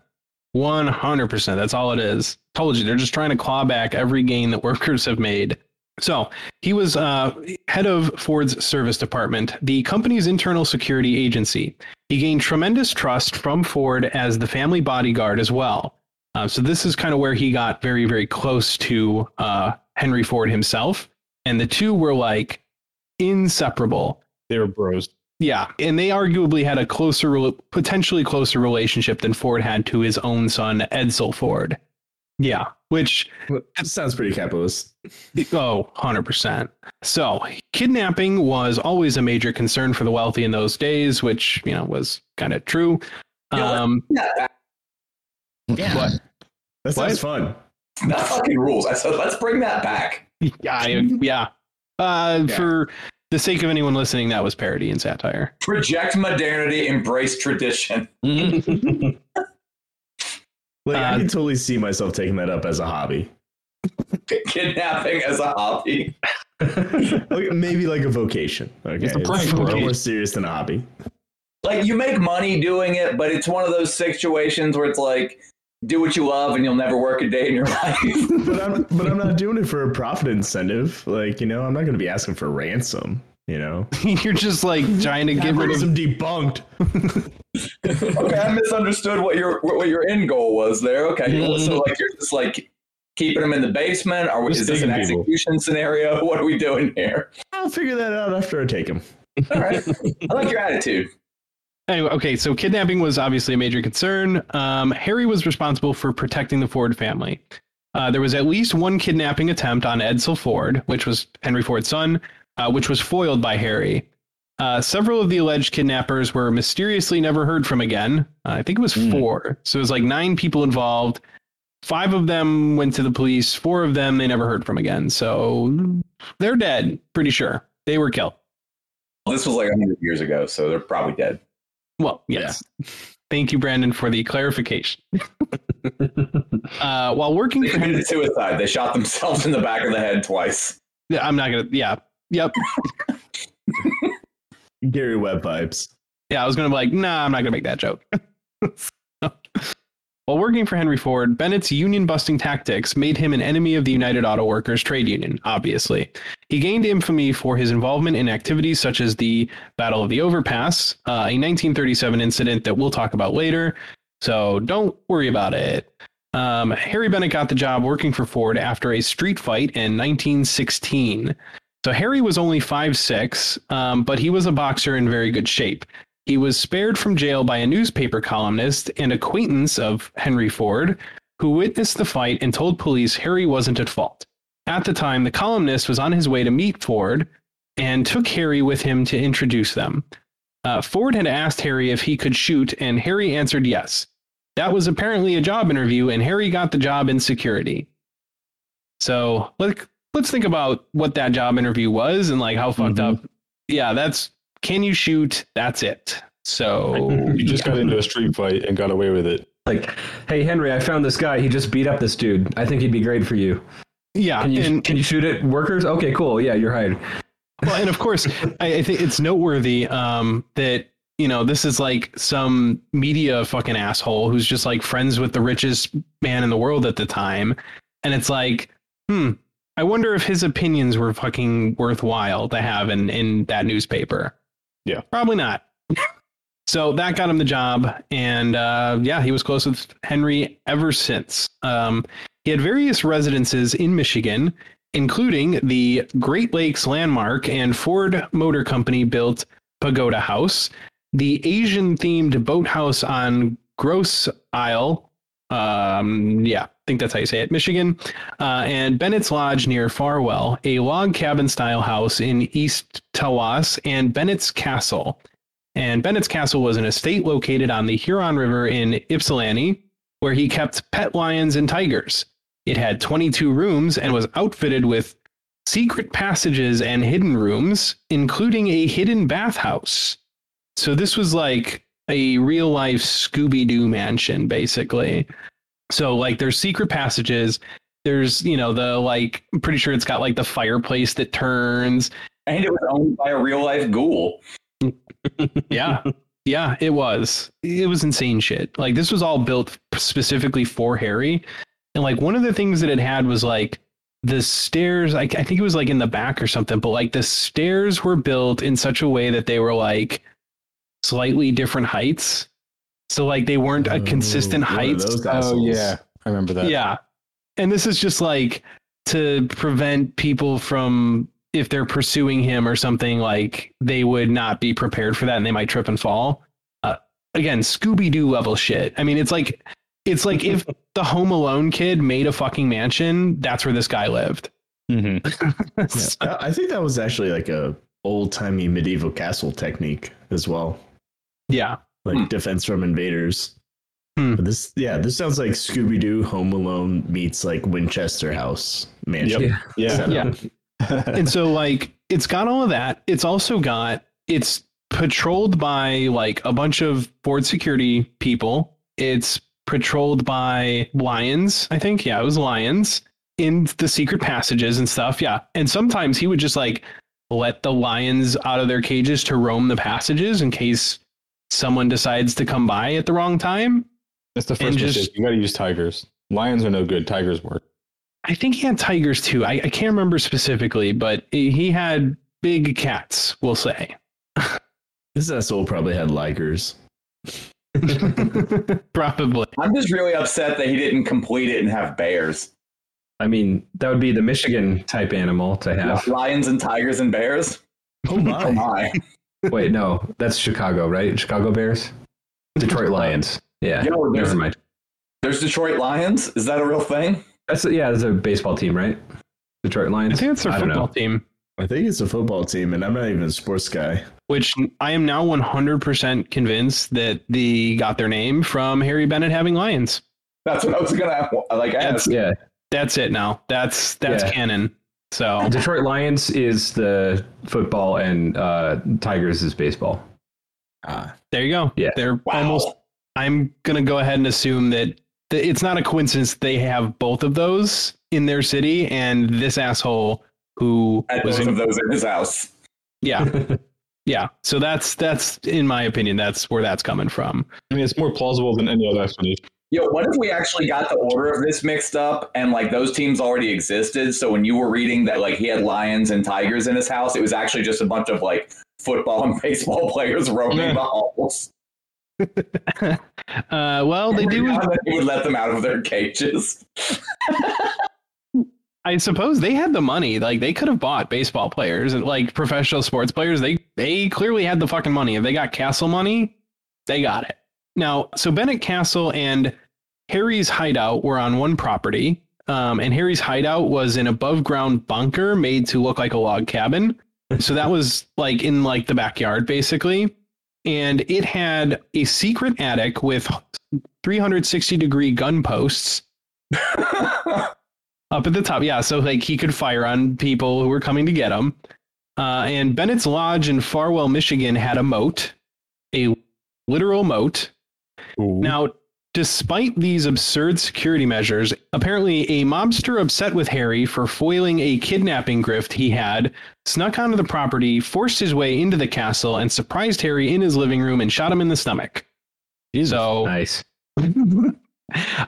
100%. That's all it is. Told you, they're just trying to claw back every gain that workers have made. So he was uh, head of Ford's service department, the company's internal security agency. He gained tremendous trust from Ford as the family bodyguard as well. Uh, so this is kind of where he got very, very close to uh, Henry Ford himself. And the two were like inseparable. They were bros. Yeah, and they arguably had a closer, potentially closer relationship than Ford had to his own son, Edsel Ford. Yeah, which, Well, sounds pretty capitalist. oh, 100%. So, kidnapping was always a major concern for the wealthy in those days, which, you know, was kind of true. Yeah, Um, Yeah, Yeah. What? That sounds fun. that fucking rules. I said, let's bring that back. yeah, I- yeah. Uh, Yeah. For the sake of anyone listening, that was parody and satire. Reject modernity, embrace tradition. Like I Uh, can totally see myself taking that up as a hobby. Kidnapping as a hobby. Maybe like a vocation. Okay, It's a prank, a little more serious than a hobby. Like you make money doing it, but it's one of those situations where it's like, do what you love and you'll never work a day in your life. But I'm but I'm not doing it for a profit incentive. Like you know, I'm not going to be asking for ransom. You know, You're just like trying to get rid of ransom debunked. okay, I misunderstood what your what your end goal was there. Okay, so like you're just like keeping them in the basement, or Just is this an taking people. execution scenario? What are we doing here? I'll figure that out after I take him. All right, I like your attitude. Anyway, okay, so kidnapping was obviously a major concern. Um, Harry was responsible for protecting the Ford family. Uh, there was at least one kidnapping attempt on Edsel Ford, which was Henry Ford's son, uh, which was foiled by Harry. Uh, several of the alleged kidnappers were mysteriously never heard from again. Uh, I think it was Hmm. four. So it was like nine people involved. Five of them went to the police. Four of them they never heard from again. So they're dead, pretty sure. They were killed. This was like hundred years ago, so they're probably dead. Well, yes. Thank you, Brandon, for the clarification. uh, while working They for committed suicide. They shot themselves in the back of the head twice. Yeah, I'm not gonna. Yeah, yep. Gary Webb vibes. Yeah, I was gonna be like, nah, I'm not gonna make that joke. While working for Henry Ford, Bennett's union busting tactics made him an enemy of the United Auto Workers trade union, obviously. He gained infamy for his involvement in activities such as the Battle of the Overpass, uh, a 1937 incident that we'll talk about later, so don't worry about it. Um, Harry Bennett got the job working for Ford after a street fight in 1916. So Harry was only 5'6, um, but he was a boxer in very good shape. He was spared from jail by a newspaper columnist and acquaintance of Henry Ford, who witnessed the fight and told police Harry wasn't at fault. At the time, the columnist was on his way to meet Ford and took Harry with him to introduce them. Uh, Ford had asked Harry if he could shoot, and Harry answered yes. That was apparently a job interview, and Harry got the job in security. So let, let's think about what that job interview was and like how fucked Mhm. up. Yeah, that's can you shoot? That's it. So You just got into a street fight and got away with it. Like, hey Henry, I found this guy. He just beat up this dude. I think he'd be great for you. yeah, Can you and, can you shoot at workers? Okay, cool. Yeah, you're hired. well, and of course, I, I think it's noteworthy um, that you know this is like some media fucking asshole who's just like friends with the richest man in the world at the time, and it's like, hmm, I wonder if his opinions were fucking worthwhile to have in in that newspaper. Yeah. probably not. So that got him the job, and uh, yeah, he was close with Henry ever since. Um, he had various residences in Michigan, including the Great Lakes Landmark and Ford Motor Company built Pagoda House, the Asian themed boathouse on Grosse Ile. Um, yeah, I think that's how you say it, Michigan, uh, and Bennett's Lodge near Farwell, a log cabin style house in East Tawas, and Bennett's Castle. And Bennett's Castle was an estate located on the Huron River in Ypsilanti, where he kept pet lions and tigers. It had 22 rooms and was outfitted with secret passages and hidden rooms, including a hidden bathhouse. So this was like a real life Scooby Doo mansion, basically. So, like, there's secret passages. There's, you know, the like, I'm pretty sure it's got like the fireplace that turns. And it was owned by a real life ghoul. Yeah. Yeah, it was. It was insane shit. Like this was all built specifically for Harry. And like one of the things that it had was like the stairs, I, I think it was like in the back or something, but like the stairs were built in such a way that they were like slightly different heights. So like they weren't a consistent Oh, one height. Oh yeah, I remember that. Yeah. And this is just like to prevent people from if they're pursuing him or something like they would not be prepared for that and they might trip and fall. Uh, again, Scooby Doo level shit. I mean, it's like it's like if the Home Alone kid made a fucking mansion, that's where this guy lived. hmm Yeah, I I think that was actually like a old timey medieval castle technique as well, yeah. like Hmm. defense from invaders. Hmm. But this, yeah, this sounds like Scooby Doo Home Alone meets like Winchester House mansion. Yep. Yeah. setup. Yeah. and so like it's got all of that it's also got it's patrolled by like a bunch of ford security people it's patrolled by lions i think yeah it was lions in the secret passages and stuff yeah and sometimes he would just like let the lions out of their cages to roam the passages in case someone decides to come by at the wrong time That's the And first just- mistake. You got to use tigers. Lions are no good. Tigers work. i think he had tigers too i, I can't remember specifically but he had big cats we'll say This asshole probably had ligers. Probably. I'm just really upset that he didn't complete it and have bears. I mean, that would be the Michigan type animal to have. Lions and tigers and bears. Oh Oh my! My. Wait, no, that's Chicago, right? Chicago Bears, Detroit Lions. Yeah, Yo, there's- never mind. There's Detroit Lions. Is that a real thing? That's yeah, that's a baseball team, right? Detroit Lions. I think it's their football know. team, I think it's a football team, and I'm not even a sports guy. which I am now 100% convinced that they got their name from Harry Bennett having lions. That's what I was gonna like ask. Yeah, That's it now. That's that's Yeah. canon. So Detroit Lions is the football, and uh, Tigers is baseball. Ah, there you go. Yeah. They're Wow. almost I'm going to go ahead and assume that that it's not a coincidence they have both of those in their city and this asshole who Had was both in of those in his house. yeah Yeah. So that's that's in my opinion, that's where that's coming from. I mean, it's more plausible than any other explanation. Yo, what if we actually got the order of this mixed up and like those teams already existed? So when you were reading that like he had lions and tigers in his house, it was actually just a bunch of like football and baseball players roaming the halls. Uh, well, they do. now and then he would let them out of their cages. I suppose they had the money. Like they could have bought baseball players and like professional sports players. They they clearly had the fucking money. If they got Castle money, they got it. Now, so Bennett Castle and Harry's hideout were on one property. Um, and Harry's hideout was an above ground bunker made to look like a log cabin. So that was like in like the backyard basically. And it had a secret attic with 360 degree gun posts up at the top. Yeah, so like he could fire on people who were coming to get him. Uh, and Bennett's Lodge in Farwell, Michigan had a moat, a literal moat. Now, despite these absurd security measures, apparently a mobster upset with Harry for foiling a kidnapping grift he had snuck onto the property, forced his way into the castle, and surprised Harry in his living room and shot him in the stomach. So, Nice.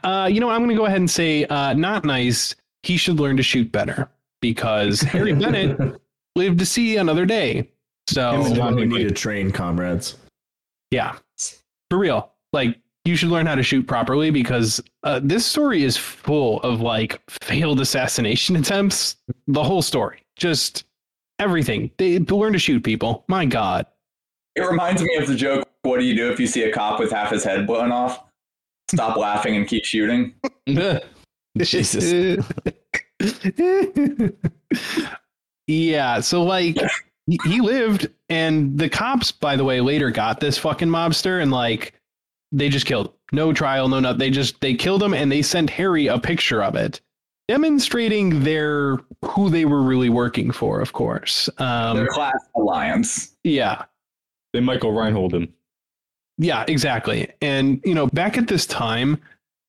uh, you know, I'm going to go ahead and say, uh, not nice. He should learn to shoot better because Harry Bennett lived to see another day. So, Him and That's John why we need to train comrades. yeah, for real. Like, you should learn how to shoot properly because uh, this story is full of like failed assassination attempts. The whole story, just everything. They learn to shoot people. My God. It reminds me of the joke what do you do if you see a cop with half his head blown off? Stop laughing and keep shooting. Jesus. yeah, so like he, he lived, and the cops, by the way, later got this fucking mobster, and like they just killed. No trial, no nothing. They just they killed him, and they sent Harry a picture of it, demonstrating their who they were really working for. Of course, um, Their class alliance. yeah. They Michael Reinhold him. Yeah, exactly. And you know, back at this time,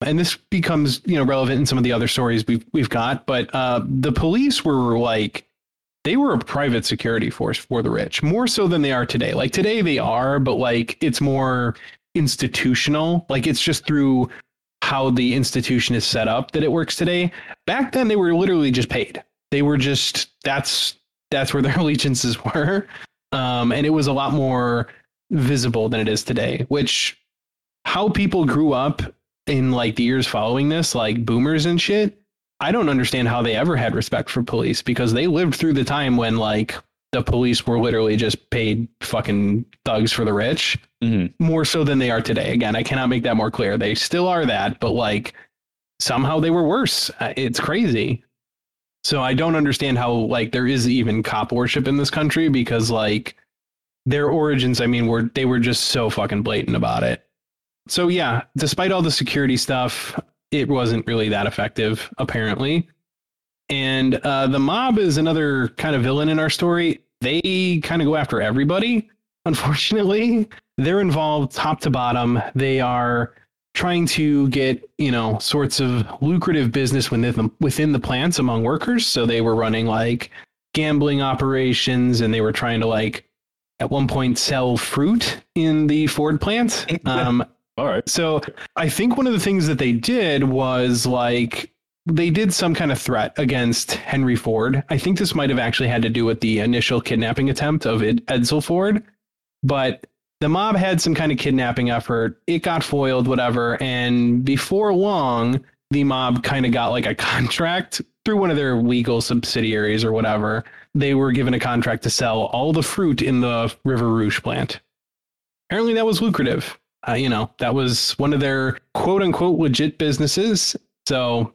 and this becomes you know relevant in some of the other stories we've we've got, but uh, the police were like they were a private security force for the rich, more so than they are today. Like today they are, but like it's more institutional. Like it's just through how the institution is set up that it works today. Back then they were literally just paid. They were just that's that's where their allegiances were. Um, and it was a lot more visible than it is today, which how people grew up in like the years following this, like boomers and shit, I don't understand how they ever had respect for police because they lived through the time when like the police were literally just paid fucking thugs for the rich Mhm. more so than they are today. Again, I cannot make that more clear. They still are that, but like somehow they were worse. Uh, It's crazy. So I don't understand how like there is even cop worship in this country because like their origins, I mean, were they were just so fucking blatant about it. So yeah, despite all the security stuff, it wasn't really that effective, apparently. And uh, the mob is another kind of villain in our story. They kind of go after everybody. Unfortunately, they're involved top to bottom. They are trying to get you know sorts of lucrative business within the, within the plants among workers. So they were running like gambling operations, and they were trying to like at one point sell fruit in the Ford plant. Um, All right. so I think one of the things that they did was like they did some kind of threat against Henry Ford. I think this might have actually had to do with the initial kidnapping attempt of Ed- Edsel Ford, but the mob had some kind of kidnapping effort. It got foiled, whatever, and before long, the mob kind of got like a contract through one of their legal subsidiaries or whatever. They were given a contract to sell all the fruit in the River Rouge plant. Apparently, that was lucrative uh, you know, that was one of their quote unquote legit businesses. So,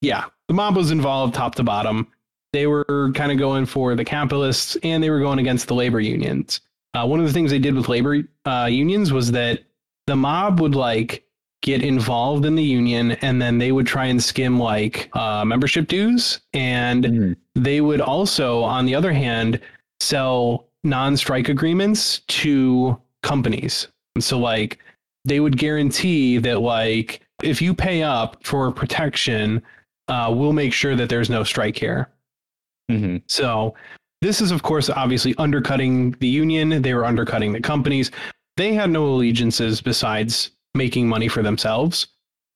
yeah, the mob was involved top to bottom. They were kind of going for the capitalists and they were going against the labor unions. Uh, one of the things they did with labor uh, unions was that the mob would like get involved in the union and then they would try and skim like uh, membership dues. And Mhm. they would also, on the other hand, sell non strike agreements to companies. And so, like, they would guarantee that, like, if you pay up for protection, uh, we'll make sure that there's no strike here. Mhm. So This is, of course, obviously undercutting the union. They were undercutting the companies. They had no allegiances besides making money for themselves.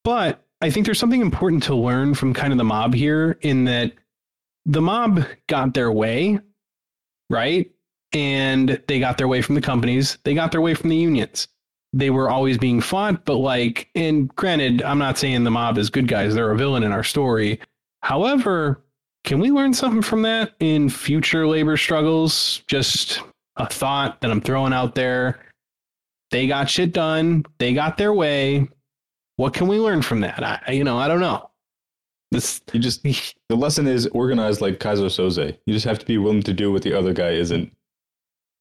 But I think there's something important to learn from kind of the mob here in that the mob got their way, right? And they got their way from the companies, they got their way from the unions. They were always being fought, but like, and granted, I'm not saying the mob is good guys, they're a villain in our story. However, can we learn something from that in future labor struggles? Just a thought that I'm throwing out there. They got shit done, they got their way. What can we learn from that? I, you know, I don't know. This You just the lesson is organized like Keyser Söze. You just have to be willing to do what the other guy isn't.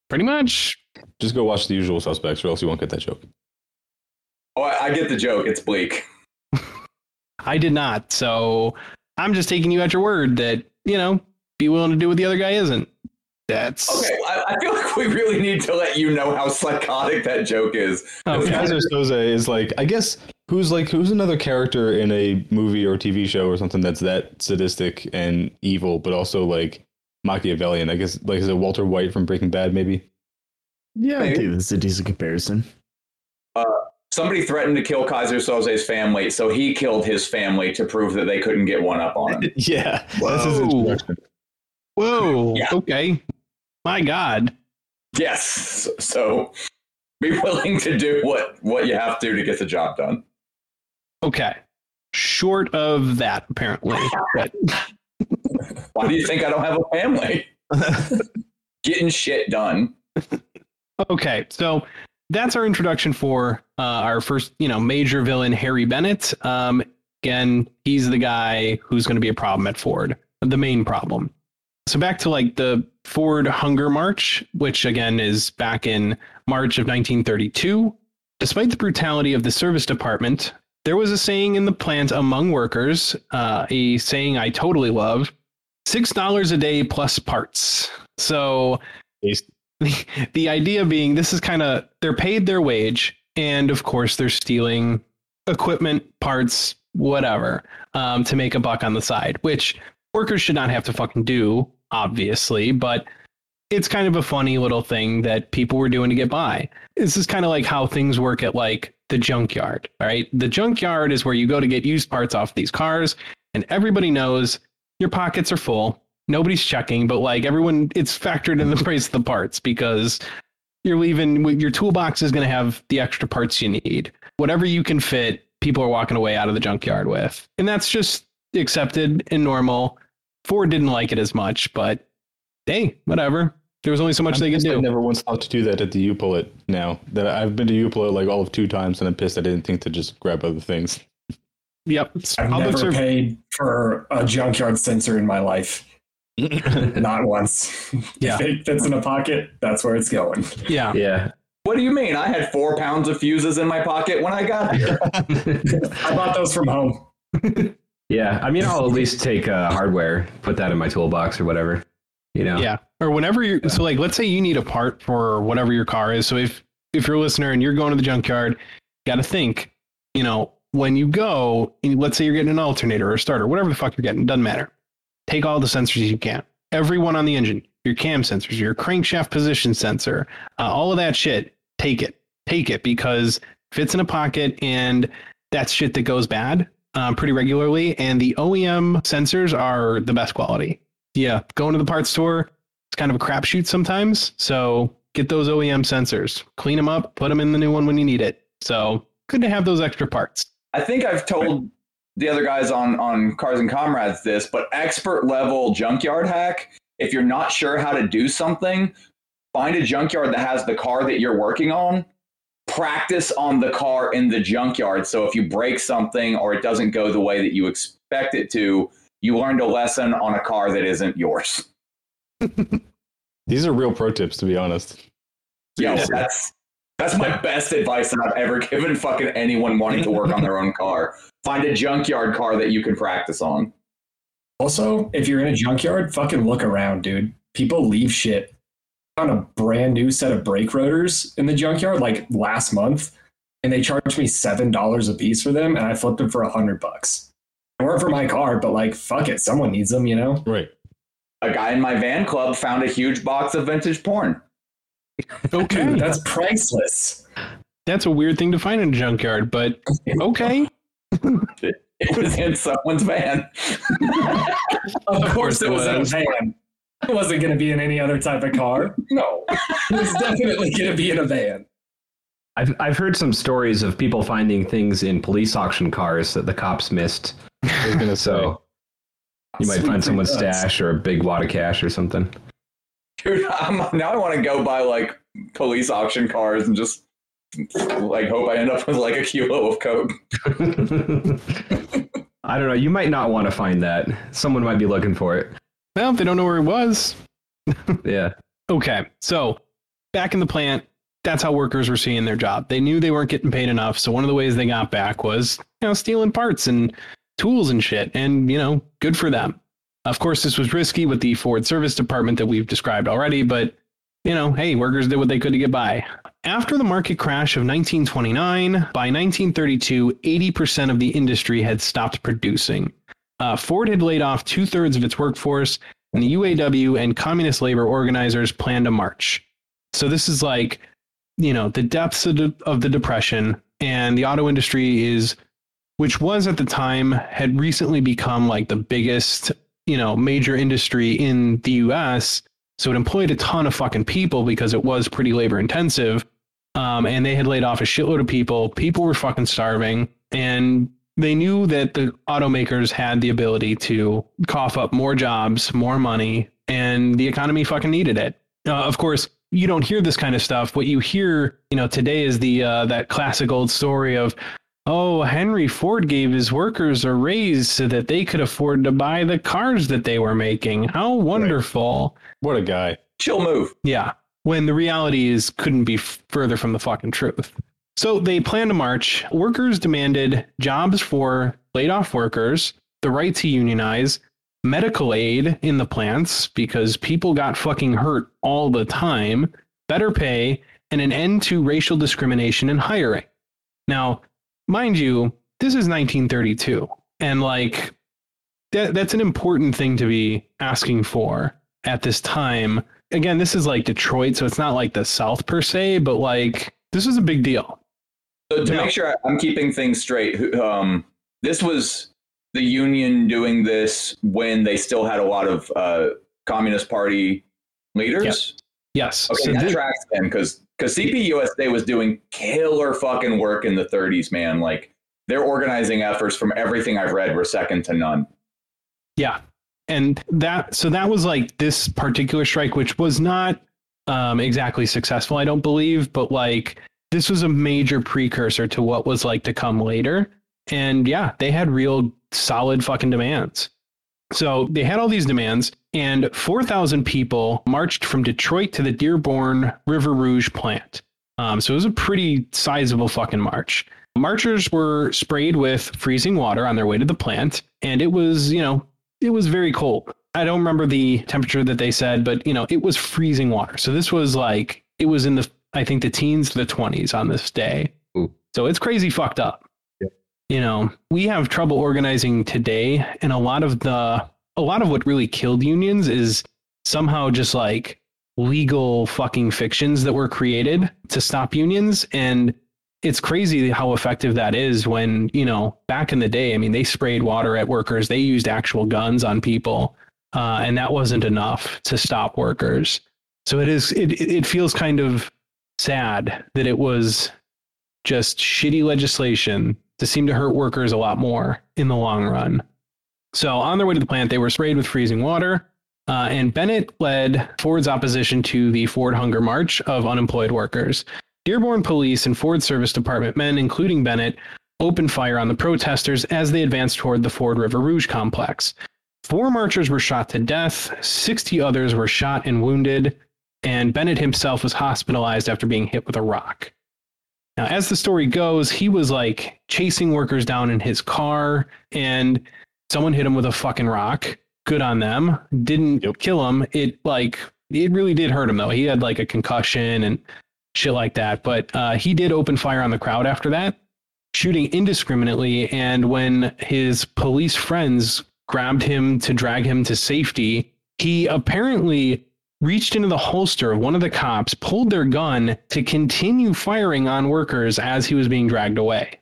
pretty much Just go watch the usual suspects, or else you won't get that joke. Oh, I, I get the joke. It's bleak. I did not. So I'm just taking you at your word that, you know, be willing to do what the other guy isn't. That's Okay, I, I feel like we really need to let you know how psychotic that joke is. Oh, okay. Keyser Söze is like, I guess, who's like, who's another character in a movie or TV show or something that's that sadistic and evil, but also like Machiavellian? I guess, like, is it Walter White from Breaking Bad? Maybe. Yeah, I Maybe. think that's a decent comparison. Uh, somebody threatened to kill Keyser Söze's family, so he killed his family to prove that they couldn't get one up on him. Yeah, that's his Whoa. Whoa. Yeah. Okay. My God. yes, so be willing to do what what you have to do to get the job done. Okay. Short of that, apparently. But Why do you think I don't have a family? Getting shit done. Okay. So that's our introduction for uh, our first, you know, major villain, Harry Bennett. Um, again, he's the guy who's going to be a problem at Ford, the main problem. So back to like the Ford Hunger March, which again is back in March of 1932. Despite the brutality of the service department, there was a saying in the plant among workers, uh, a saying I totally love six dollars a day plus parts. So. The, the idea being this is kind of they're paid their wage and of course they're stealing equipment parts whatever um, to make a buck on the side which workers should not have to fucking do obviously but it's kind of a funny little thing that people were doing to get by. This is kind of like how things work at like the junkyard right? The junkyard is where you go to get used parts off these cars and everybody knows your pockets are full nobody's checking, but like everyone, it's factored in the price of the parts because you're leaving your toolbox is going to have the extra parts you need. Whatever you can fit, people are walking away out of the junkyard with. And that's just accepted and normal. Ford didn't like it as much, but hey, whatever. There was only so much I'm they could pissed I do. never once thought to do that at the U-Pull-It now. That I've been to U-Pull-It like all of two times, and I'm pissed I didn't think to just grab other things. Yep. I've public never serv- paid for a junkyard sensor in my life. Not once. Yeah. If it fits in a pocket, that's where it's going. yeah. Yeah. What do you mean? I had four pounds of fuses in my pocket when I got here. I bought those from home. Yeah. I mean, I'll at least take uh, hardware, put that in my toolbox or whatever. You know. Yeah. Or whenever you're so like let's say you need a part for whatever your car is. So if if you're a listener and you're going to the junkyard, gotta think, you know, when you go, and let's say you're getting an alternator or a starter, whatever the fuck you're getting, doesn't matter. Take all the sensors you can. Everyone on the engine, your cam sensors, your crankshaft position sensor, uh, all of that shit, take it. Take it because fits in a pocket and that's shit that goes bad um, pretty regularly. And the OEM sensors are the best quality. Yeah, going to the parts store, it's kind of a crapshoot sometimes. So get those OEM sensors, clean them up, put them in the new one when you need it. So good to have those extra parts. I think I've told the other guys on on Cars and Comrades this, but expert level junkyard hack. If you're not sure how to do something, find a junkyard that has the car that you're working on. Practice on the car in the junkyard. So if you break something or it doesn't go the way that you expect it to, you learned a lesson on a car that isn't yours. These are real pro tips, to be honest. Yo, that's that's my best advice that I've ever given fucking anyone wanting to work on their own car. Find a junkyard car that you can practice on. Also, if you're in a junkyard, fucking look around, dude. People leave shit on a brand new set of brake rotors in the junkyard like last month, and they charged me seven dollars a piece for them, and I flipped them for a hundred bucks. They weren't for my car, but like, fuck it, someone needs them, you know. Right. a guy in my van club found a huge box of vintage porn. Okay, that's priceless. that's a weird thing to find in a junkyard, but okay. It was in someone's van. Of course, course it it was in a van. It wasn't going to be in any other type of car. No, it was definitely going to be in a van. I've I've heard some stories of people finding things in police auction cars that the cops missed. I was gonna say. So you might Sweet find someone's nuts. stash or a big wad of cash or something. Dude, I'm, now I want to go buy like police auction cars and just like hope I end up with like a kilo of coke. I don't know. You might not want to find that. Someone might be looking for it. Well, if they don't know where it was, Yeah. Okay, so back in the plant, that's how workers were seeing their job. They knew they weren't getting paid enough, so one of the ways they got back was, you know, stealing parts and tools and shit. And, you know, good for them. Of course, this was risky with the Ford service department that we've described already, but, you know, hey, workers did what they could to get by. After the market crash of 1929, by 1932, 80% of the industry had stopped producing. Uh, Ford had laid off two thirds of its workforce, and the UAW and communist labor organizers planned a march. So this is like, you know, the depths of the, of the depression, and the auto industry is, which was at the time, had recently become like the biggest, you know, major industry in the U.S. So it employed a ton of fucking people because it was pretty labor intensive, um, and they had laid off a shitload of people. People were fucking starving, and they knew that the automakers had the ability to cough up more jobs, more money, and the economy fucking needed it. Uh, of course, you don't hear this kind of stuff. What you hear, you know, today is the uh, that classic old story of, oh, Henry Ford gave his workers a raise so that they could afford to buy the cars that they were making. How wonderful! What a guy. Chill move. Yeah. When the reality is couldn't be further from the fucking truth. So they planned a march. Workers demanded jobs for laid off workers, the right to unionize, medical aid in the plants because people got fucking hurt all the time, better pay, and an end to racial discrimination in hiring. Now, mind you, this is 1932. And like that that's an important thing to be asking for at this time. Again, this is like Detroit, so it's not like the South per se, but like this is a big deal. So to make sure I'm keeping things straight, um, this was the union doing this when they still had a lot of uh, Communist Party leaders. Yes. Okay, so that thi- tracks then because because CPUSA was doing killer fucking work in the 30s, man. Like their organizing efforts, from everything I've read, were second to none. Yeah. And that, so that was like this particular strike, which was not um, exactly successful, I don't believe, but like this was a major precursor to what was like to come later. And yeah, they had real solid fucking demands. So they had all these demands, and 4,000 people marched from Detroit to the Dearborn River Rouge plant. Um, so it was a pretty sizable fucking march. Marchers were sprayed with freezing water on their way to the plant, and it was, you know, it was very cold. I don't remember the temperature that they said, but you know, it was freezing water. So this was like it was in the I think the teens to the 20s on this day. Ooh. So it's crazy fucked up. You know, we have trouble organizing today and a lot of the a lot of what really killed unions is somehow just like legal fucking fictions that were created to stop unions. And it's crazy how effective that is when you know back in the day i mean they sprayed water at workers. They used actual guns on people. Uh, and that wasn't enough to stop workers. So it is it, it feels kind of sad that it was just shitty legislation to seem to hurt workers a lot more in the long run so on their way to the plant they were sprayed with freezing water uh, and bennett led ford's opposition to the ford hunger march of unemployed workers Dearborn police and Ford Service Department men, including Bennett, opened fire on the protesters as they advanced toward the Ford River Rouge complex. Four marchers were shot to death, 60 others were shot and wounded, and Bennett himself was hospitalized after being hit with a rock. Now, as the story goes, he was like chasing workers down in his car, and someone hit him with a fucking rock. Good on them. Didn't Yep. kill him. It like it really did hurt him though. He had like a concussion and shit like that. But uh, he did open fire on the crowd after that, shooting indiscriminately. And when his police friends grabbed him to drag him to safety, he apparently reached into the holster of one of the cops, pulled their gun to continue firing on workers as he was being dragged away.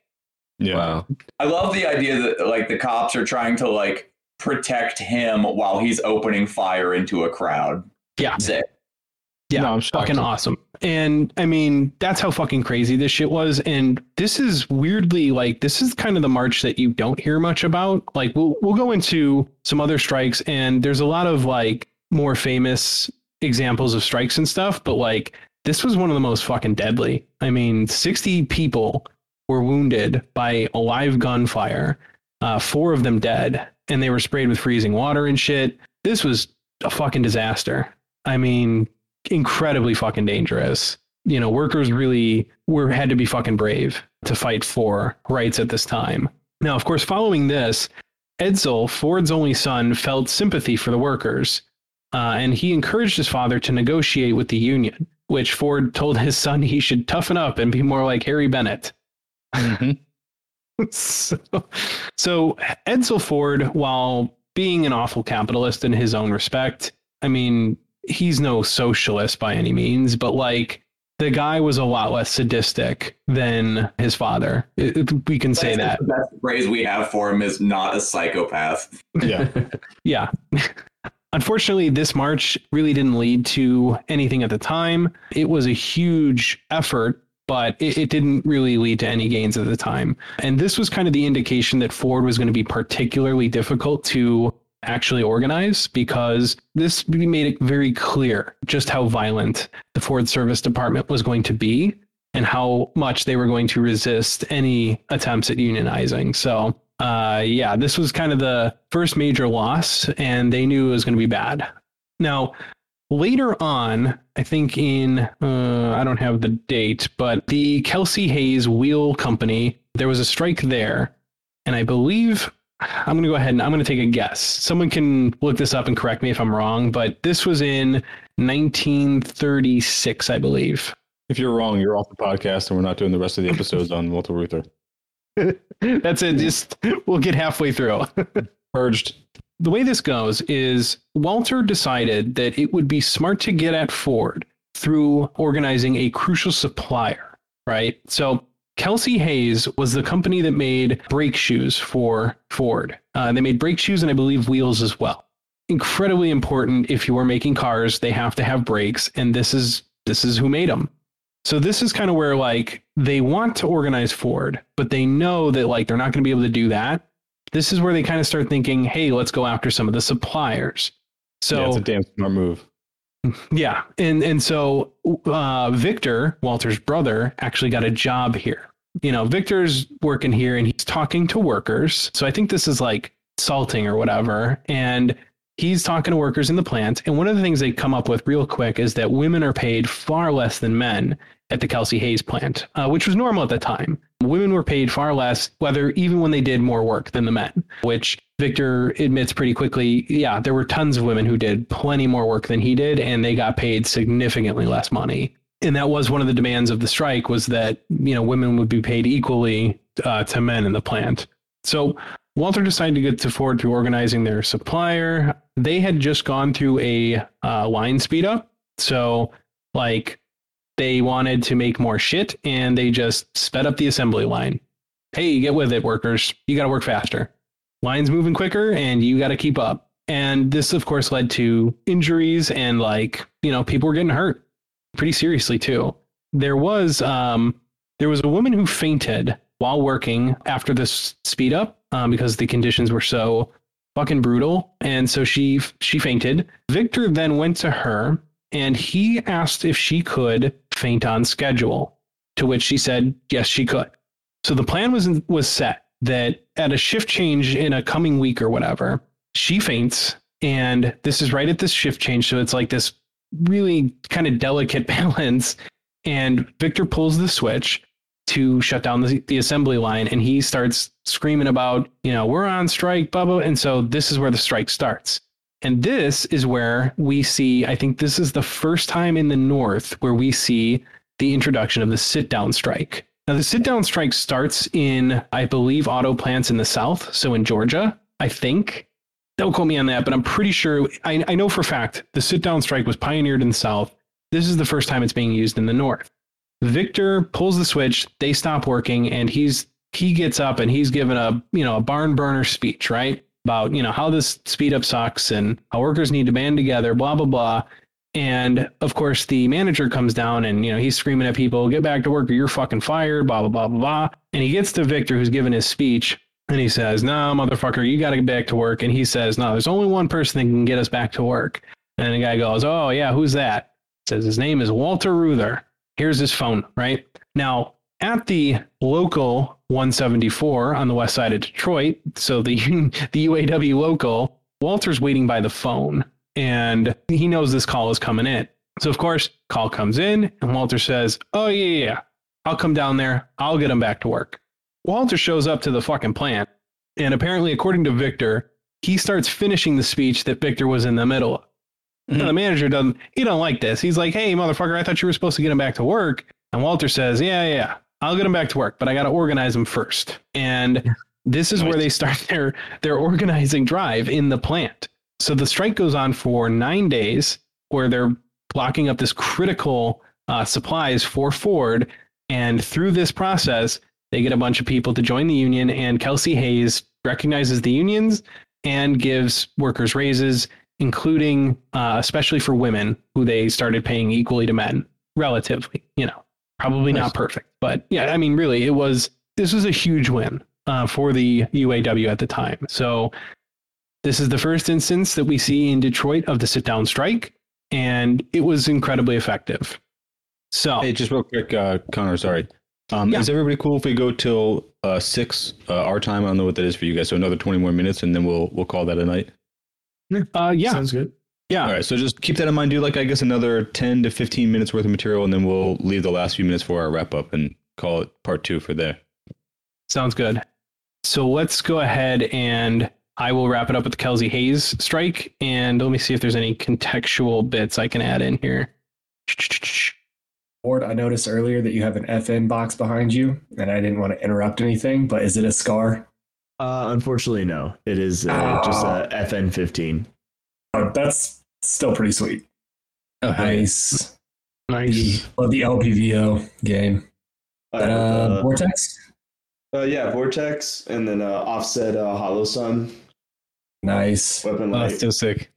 Yeah. Wow. I love the idea that like the cops are trying to like protect him while he's opening fire into a crowd. Yeah. Sick. Yeah, No, I'm fucking awesome. And I mean, that's how fucking crazy this shit was. And this is weirdly like this is kind of the march that you don't hear much about. Like we'll we'll go into some other strikes, and there's a lot of like more famous examples of strikes and stuff, but like this was one of the most fucking deadly. I mean, 60 people were wounded by a live gunfire, uh, four of them dead, and they were sprayed with freezing water and shit. This was a fucking disaster. I mean, incredibly fucking dangerous. You know, workers really were had to be fucking brave to fight for rights at this time. Now, of course, following this, Edsel, Ford's only son, felt sympathy for the workers, uh, and he encouraged his father to negotiate with the union, which Ford told his son he should toughen up and be more like Harry Bennett. Mhm. so, so Edsel Ford, while being an awful capitalist in his own respect, I mean, he's no socialist by any means, but like the guy was a lot less sadistic than his father. It- it- we can say that. The best phrase we have for him is not a psychopath. Yeah. Yeah. Unfortunately, this march really didn't lead to anything at the time. It was a huge effort, but it, it didn't really lead to any gains at the time. And this was kind of the indication that Ford was going to be particularly difficult to actually organize because this made it very clear just how violent the Ford Service Department was going to be and how much they were going to resist any attempts at unionizing. So, uh, yeah, this was kind of the first major loss, and they knew it was going to be bad. Now, later on, I think in, uh, I don't have the date, but the Kelsey Hayes Wheel Company, there was a strike there. And I believe, I'm going to go ahead and I'm going to take a guess. Someone can look this up and correct me if I'm wrong, but this was in 1936, I believe. If you're wrong, you're off the podcast, and we're not doing the rest of the episodes on Walter Reuther. That's it. Just we'll get halfway through. Purged. The way this goes is Walter decided that it would be smart to get at Ford through organizing a crucial supplier, right? So Kelsey Hayes was the company that made brake shoes for Ford. Uh, they made brake shoes and I believe wheels as well. Incredibly important if you are making cars, they have to have brakes, and this is this is who made them. So this is kind of where like they want to organize Ford, but they know that like they're not going to be able to do that. This is where they kind of start thinking, "Hey, let's go after some of the suppliers." So yeah, it's a damn smart move. yeah, and and so uh, Victor, Walter's brother, actually got a job here. You know, Victor's working here and he's talking to workers. So I think this is like salting or whatever, and he's talking to workers in the plant. And one of the things they come up with real quick is that women are paid far less than men at the Kelsey Hayes plant, uh, which was normal at the time. Women were paid far less, whether even when they did more work than the men, which Victor admits pretty quickly. Yeah, there were tons of women who did plenty more work than he did, and they got paid significantly less money. And that was one of the demands of the strike was that you know women would be paid equally uh, to men in the plant. So Walter decided to get to Ford through organizing their supplier. They had just gone through a uh, line speed up, so like they wanted to make more shit, and they just sped up the assembly line. Hey, get with it, workers! You got to work faster lines moving quicker and you got to keep up. And this, of course, led to injuries and like, you know, people were getting hurt pretty seriously too. There was, um, there was a woman who fainted while working after this speed up um, because the conditions were so fucking brutal. And so she, she fainted. Victor then went to her and he asked if she could faint on schedule, to which she said, yes, she could. So the plan was, was set that at a shift change in a coming week or whatever, she faints. And this is right at this shift change. So it's like this really kind of delicate balance. And Victor pulls the switch to shut down the, the assembly line and he starts screaming about, you know, we're on strike, blah. And so this is where the strike starts. And this is where we see, I think this is the first time in the North where we see the introduction of the sit down strike. Now, the sit down strike starts in, I believe, auto plants in the South. So in Georgia, I think. Don't quote me on that, but I'm pretty sure. I, I know for fact the sit down strike was pioneered in the South. This is the first time it's being used in the North. Victor pulls the switch, they stop working, and he's he gets up and he's given a you know a barn burner speech, right? About you know how this speed up sucks and how workers need to band together, blah blah blah. And of course, the manager comes down and you know he's screaming at people, "Get back to work, or you're fucking fired!" Blah blah blah blah blah. And he gets to Victor, who's giving his speech, and he says, "No, motherfucker, you got to get back to work." And he says, "No, there's only one person that can get us back to work." And the guy goes, "Oh yeah, who's that?" Says his name is Walter Reuther. Here's his phone. Right now, at the local 174 on the west side of Detroit, so the the UAW local, Walter's waiting by the phone, and he knows this call is coming in. So of course, call comes in, and Walter says, "Oh yeah, yeah. I'll come down there. I'll get him back to work." Walter shows up to the fucking plant, and apparently, according to Victor, he starts finishing the speech that Victor was in the middle of. Mm-hmm. Now, the manager doesn't. He don't like this. He's like, "Hey, motherfucker! I thought you were supposed to get him back to work." And Walter says, "Yeah, yeah, yeah. I'll get them back to work, but I got to organize them first. And this is where they start their their organizing drive in the plant. So the strike goes on for nine days, where they're blocking up this critical uh, supplies for Ford. And through this process, they get a bunch of people to join the union. And Kelsey Hayes recognizes the unions and gives workers raises, including uh, especially for women, who they started paying equally to men, relatively. You know, probably Nice. not perfect, but yeah, I mean, really, it was this was a huge win uh, for the UAW at the time. So this is the first instance that we see in Detroit of the sit down strike, and it was incredibly effective. So Hey, just real quick, uh, Connor, sorry. Um, Yeah. Is everybody cool if we go till uh, six uh, our time? I don't know what that is for you guys. So another twenty more minutes, and then we'll we'll call that a night. uh, yeah, Sounds good. Yeah, All right. So just keep that in mind. Do like I guess another ten to fifteen minutes worth of material, and then we'll leave the last few minutes for our wrap up and call it part two for there. sounds good. So let's go ahead and I will wrap it up with the Kelsey Hayes strike, and let me see if there's any contextual bits I can add in here. Ward, I noticed earlier that you have an FN box behind you, and I didn't want to interrupt anything, but is it a scar? Uh, unfortunately, no. It is uh, just a FN15. Oh, that's still pretty sweet. Oh, Nice. Nice. The, love the LPVO game. Uh, uh, Vortex? uh, yeah, Vortex, and then uh, offset uh, Holosun Nice. weapon Oh, light. that's so sick.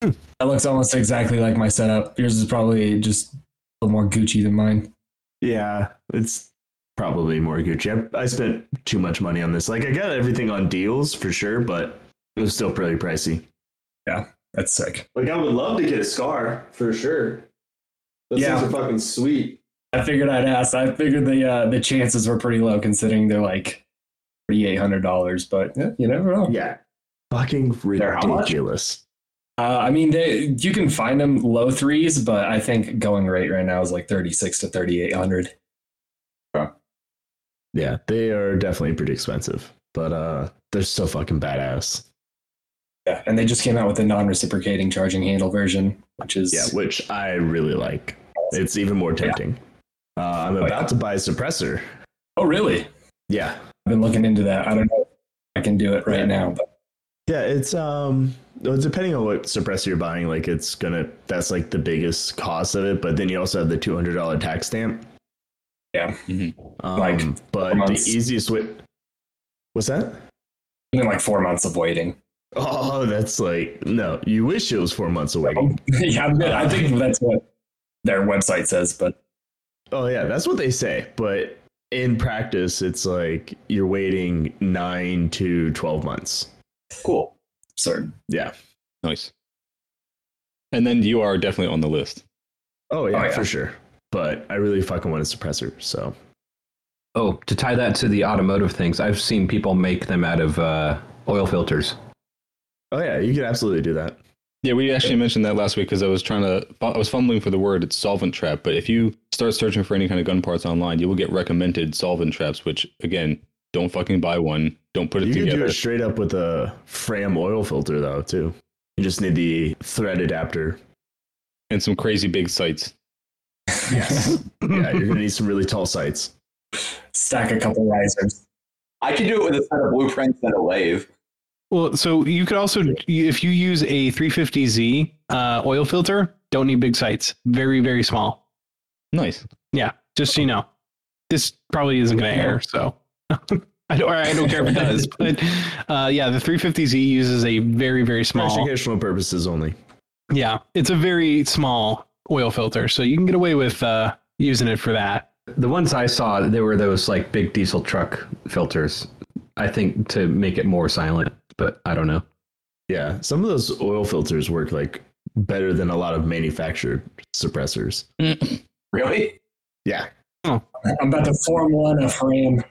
That looks almost exactly like my setup. Yours is probably just a little more Gucci than mine. Yeah, it's probably more Gucci. I, I spent too much money on this. Like, I got everything on deals for sure, but it was still pretty pricey. That's sick. Like, I would love to get a scar for sure. Those Yeah. things are fucking sweet. I figured I'd ask. I figured the uh, the chances were pretty low considering they're like thirty eight hundred dollars, but yeah, you never know. Yeah, fucking They're how much? ridiculous. Uh, I mean, they, you can find them low threes, but I think going rate right now is like thirty six to thirty eight hundred. Yeah, they are definitely pretty expensive, but uh, they're so fucking badass. Yeah, and they just came out with the non reciprocating charging handle version, which is Yeah, which I really like. It's even more tempting. Uh, I'm yeah. about to buy a suppressor. oh really? Yeah, I've been looking into that. I don't know if I can do it right Yeah. now, but yeah. It's um, depending on what suppressor you're buying, like it's gonna that's like the biggest cost of it. But then you also have the two hundred dollar tax stamp. yeah, Um, Like, but the easiest way. What's that? even like four months of waiting. Oh, that's like no. You wish it was four months away. yeah, I think that's what their website says, but Oh yeah, that's what they say. But in practice, it's like you're waiting nine to twelve months. cool. Absurd. Yeah. Nice. And then you are definitely on the list. Oh yeah, Oh, yeah. for sure. But I really fucking want a suppressor. So Oh, to tie that to the automotive things, I've seen people make them out of uh, oil filters. Oh yeah, you could absolutely do that. Yeah, we actually mentioned that last week because I was trying to, I was fumbling for the word. It's solvent trap. But if you start searching for any kind of gun parts online, you will get recommended solvent traps. Which again, don't fucking buy one. Don't put it together. You could do it straight up with a Fram oil filter though too. You just need the thread adapter. and some crazy big sights. Yes. yeah, you're gonna need some really tall sights. Stack a couple risers. I could do it with a set of blueprints and a lathe. Well, so you could also, if you use a 350Z uh, oil filter, don't need big sights. Very, very small. Nice. Yeah, just so you know. This probably isn't going to air, so I don't. I don't care if it does. But uh, yeah, the 350Z uses a very, very For small. educational purposes only. Yeah, it's a very small oil filter, so you can get away with uh, using it for that. The ones I saw, they were those like big diesel truck filters. I think to make it more silent, but I don't know. Yeah, some of those oil filters work like better than a lot of manufactured suppressors. Really? Yeah, I'm about to form one a frame.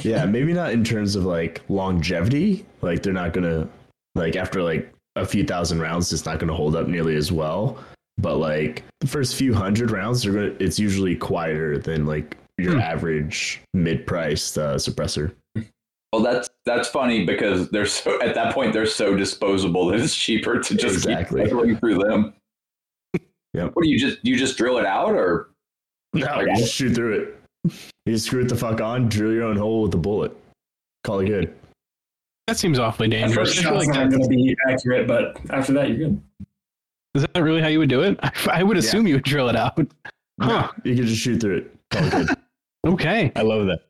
yeah, maybe not in terms of like longevity. Like they're not gonna like after like a few thousand rounds, it's not gonna hold up nearly as well. But like the first few hundred rounds, they're gonna. It's usually quieter than like your Hmm. average mid-priced uh, suppressor. Well, that's that's funny because they're so at that point they're so disposable that it's cheaper to just Exactly. keep cycling through them. Yep. What do you just you just drill it out or No, you just shoot through it. You just screw it the fuck on, drill your own hole with a bullet. Call it good. That seems awfully dangerous. first shot's like not going to be accurate, but after that, you're good. is that really how you would do it? I, I would assume you would drill it out. Huh. You could just shoot through it. Call it good. Okay. I love that.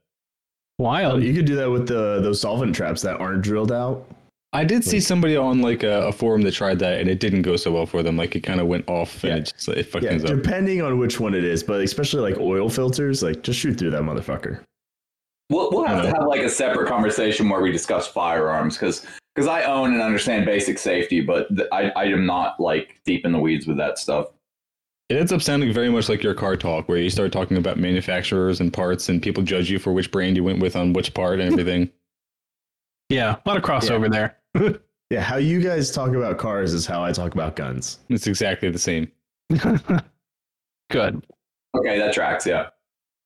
Wild. you could do that with the those solvent traps that aren't drilled out. I did see somebody on like a, a forum that tried that, and it didn't go so well for them. Like it kind of went off, and Yeah. it just it fucked Yeah, things up. depending on which one it is, but especially like oil filters, like just shoot through that motherfucker. we'll, we'll have to uh, have like a separate conversation where we discuss firearms because because I own and understand basic safety, but th- I I am not like deep in the weeds with that stuff. It ends up sounding very much like your car talk, where you start talking about manufacturers and parts, and people judge you for which brand you went with on which part and everything. Yeah, a lot of crossover there. Yeah, how you guys talk about cars is how I talk about guns. it's exactly the same. Good. Okay, that tracks. Yeah.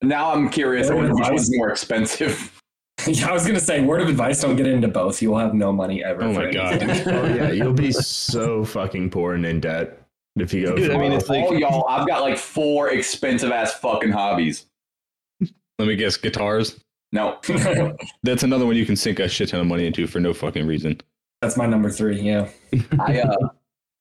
Now I'm curious. I Word of which advice. one's more expensive. yeah, I was going to say, word of advice: don't get into both. You will have no money ever. Oh my God. Oh yeah, you'll be so fucking poor and in debt if you go. Dude, I mean, it's like- oh y'all, I've got like four expensive ass fucking hobbies. Let me guess, guitars. No, That's another one you can sink a shit ton of money into for no fucking reason. That's my number three. Yeah. I uh,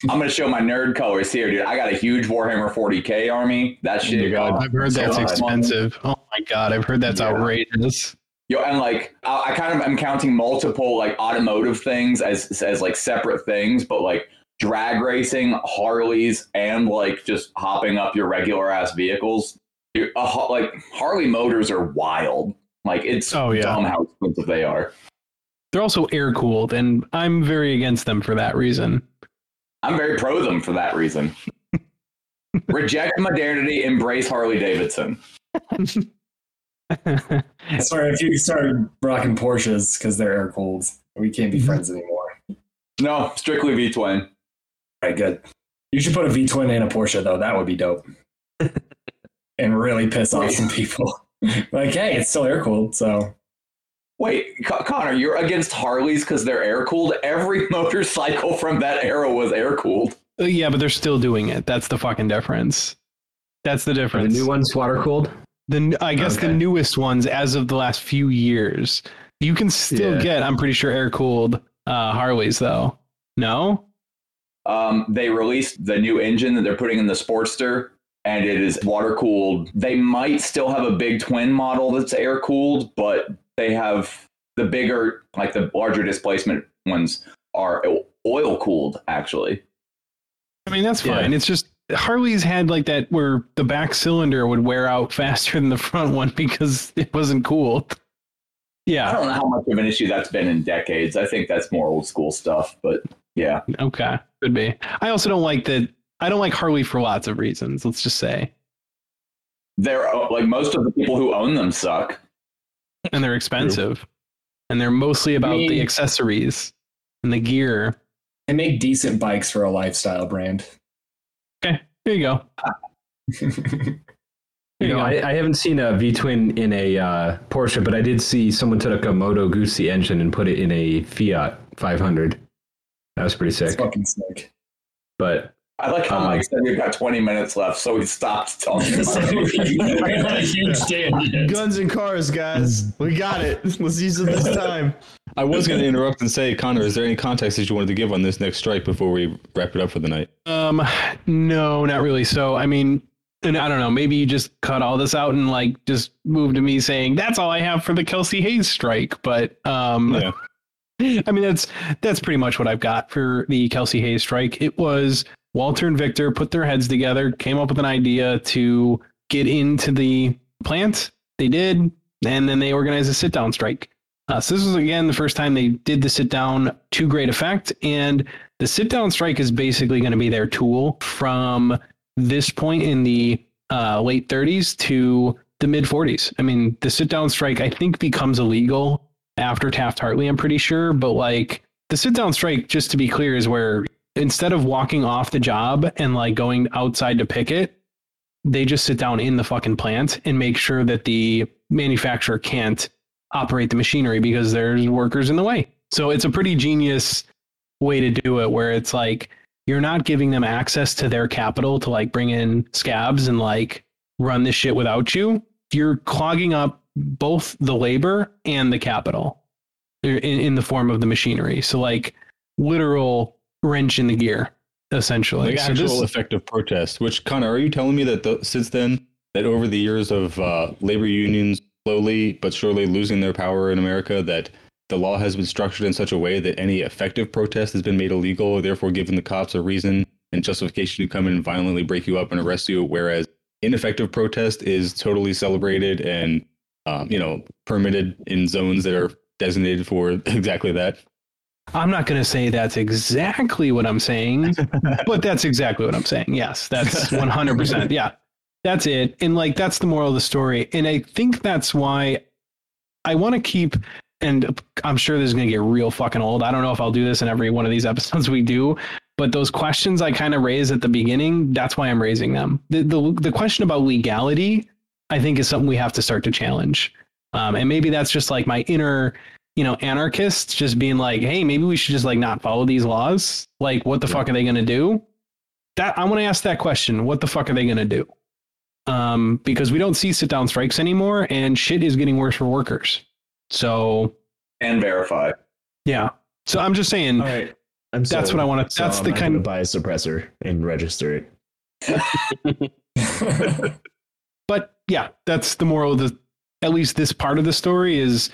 I'm gonna show my nerd colors here, dude. I got a huge Warhammer 40k army. That shit. my God. uh, I've heard that's so much money. expensive. Oh my god, I've heard that's Yeah. outrageous. Yo, and like I, I kind of am counting multiple like automotive things as as like separate things, but like drag racing, Harleys, and like just hopping up your regular ass vehicles. Dude, a Har- like Harley motors are wild. Like it's Oh, yeah. dumb how expensive they are. They're also air cooled, and I'm very against them for that reason. I'm very pro them for that reason. Reject modernity, embrace Harley Davidson. Sorry, if you start rocking Porsches because they're air cooled, we can't be mm-hmm. friends anymore. No, strictly V twin. All right, good. You should put a V twin in a Porsche though. That would be dope. and really piss off some people. like, hey, it's still air cooled, so Wait, Con- Connor, you're against Harleys because they're air cooled? Every motorcycle from that era was air cooled. Uh, yeah, but they're still doing it. That's the fucking difference. That's the Are the difference. new ones water cooled? The n- I guess the newest ones, as of the last few years, you can still Yeah. get. I'm pretty sure air cooled uh, Harleys though. No. Um, they released the new engine that they're putting in the Sportster, and it is water cooled. They might still have a big twin model that's air cooled, but they have the bigger, like the larger displacement ones, are oil cooled actually. I mean that's Yeah. fine. It's just Harleys had like that where the back cylinder would wear out faster than the front one because it wasn't cooled. Yeah. I don't know how much of an issue that's been in decades. I think that's more old school stuff, but yeah. Okay. Could be. I also don't like that. I don't like Harley for lots of reasons. Let's just say, They're uh, like most of the people who own them suck. and they're expensive, and they're mostly about the mean- accessories and the gear. they make decent bikes for a lifestyle brand. Okay. Here you go. You you know. I, I haven't seen a V twin in a uh, Porsche, but I did see someone took a Moto Guzzi engine and put it in a Fiat 500. That was pretty It's sick. fucking sick. But I like how Um, Mike said we've got 20 minutes left, so we stopped talking about it. Huge tangent. Guns and cars, guys. We got it. Let's use it this time. I was going to interrupt and say, Connor, is there any context that you wanted to give on this next strike before we wrap it up for the night? Um, no, not really. So, I mean, and I don't know, maybe you just cut all this out and like just move to me saying that's all I have for the Kelsey Hayes strike. But um, Yeah. I mean, that's that's pretty much what I've got for the Kelsey Hayes strike. It was Walter and Victor put their heads together, came up with an idea to get into the plant. They did, and then they organized a sit down strike. Uh, so this was again the first time they did the sit down to great effect, and the sit down strike is basically going to be their tool from this point in the uh, late 30s to the mid 40s. I mean, the sit down strike I think becomes illegal after Taft Hartley, I'm pretty sure. But like the sit down strike, just to be clear, is where instead of walking off the job and like going outside to picket, they just sit down in the fucking plant and make sure that the manufacturer can't operate the machinery because there's workers in the way. So it's a pretty genius way to do it where it's like you're not giving them access to their capital to like bring in scabs and like run this shit without you. You're clogging up both the labor and the capital in, in the form of the machinery. So like literal wrench in the gear, essentially. Like so actual this, effective protest. Which Connor, are you telling me that the, since then, that over the years of uh, labor unions slowly but surely losing their power in America, that the law has been structured in such a way that any effective protest has been made illegal, therefore giving the cops a reason and justification to come in and violently break you up and arrest you, whereas ineffective protest is totally celebrated and um, you know permitted in zones that are designated for exactly that. I'm not going to say that's exactly what I'm saying, but that's exactly what I'm saying. Yes, that's 100%. Yeah, that's it. And like, that's the moral of the story. And I think that's why I want to keep, and I'm sure this is going to get real fucking old. I don't know if I'll do this in every one of these episodes we do, but those questions I kind of raised at the beginning, that's why I'm raising them. The, the, the question about legality, I think, is something we have to start to challenge. Um, and maybe that's just like my inner you know, anarchists just being like, hey, maybe we should just like not follow these laws. Like, what the fuck are they going to do? That I want to ask that question. What the fuck are they going to do? Um, because we don't see sit down strikes anymore, and shit is getting worse for workers. So and verify. yeah. So I'm just saying. All right. I'm That's sold. what I wanna- So that's I'm the kind- gonna buy a suppressor and register it. but yeah, that's the moral of the at least this part of the story is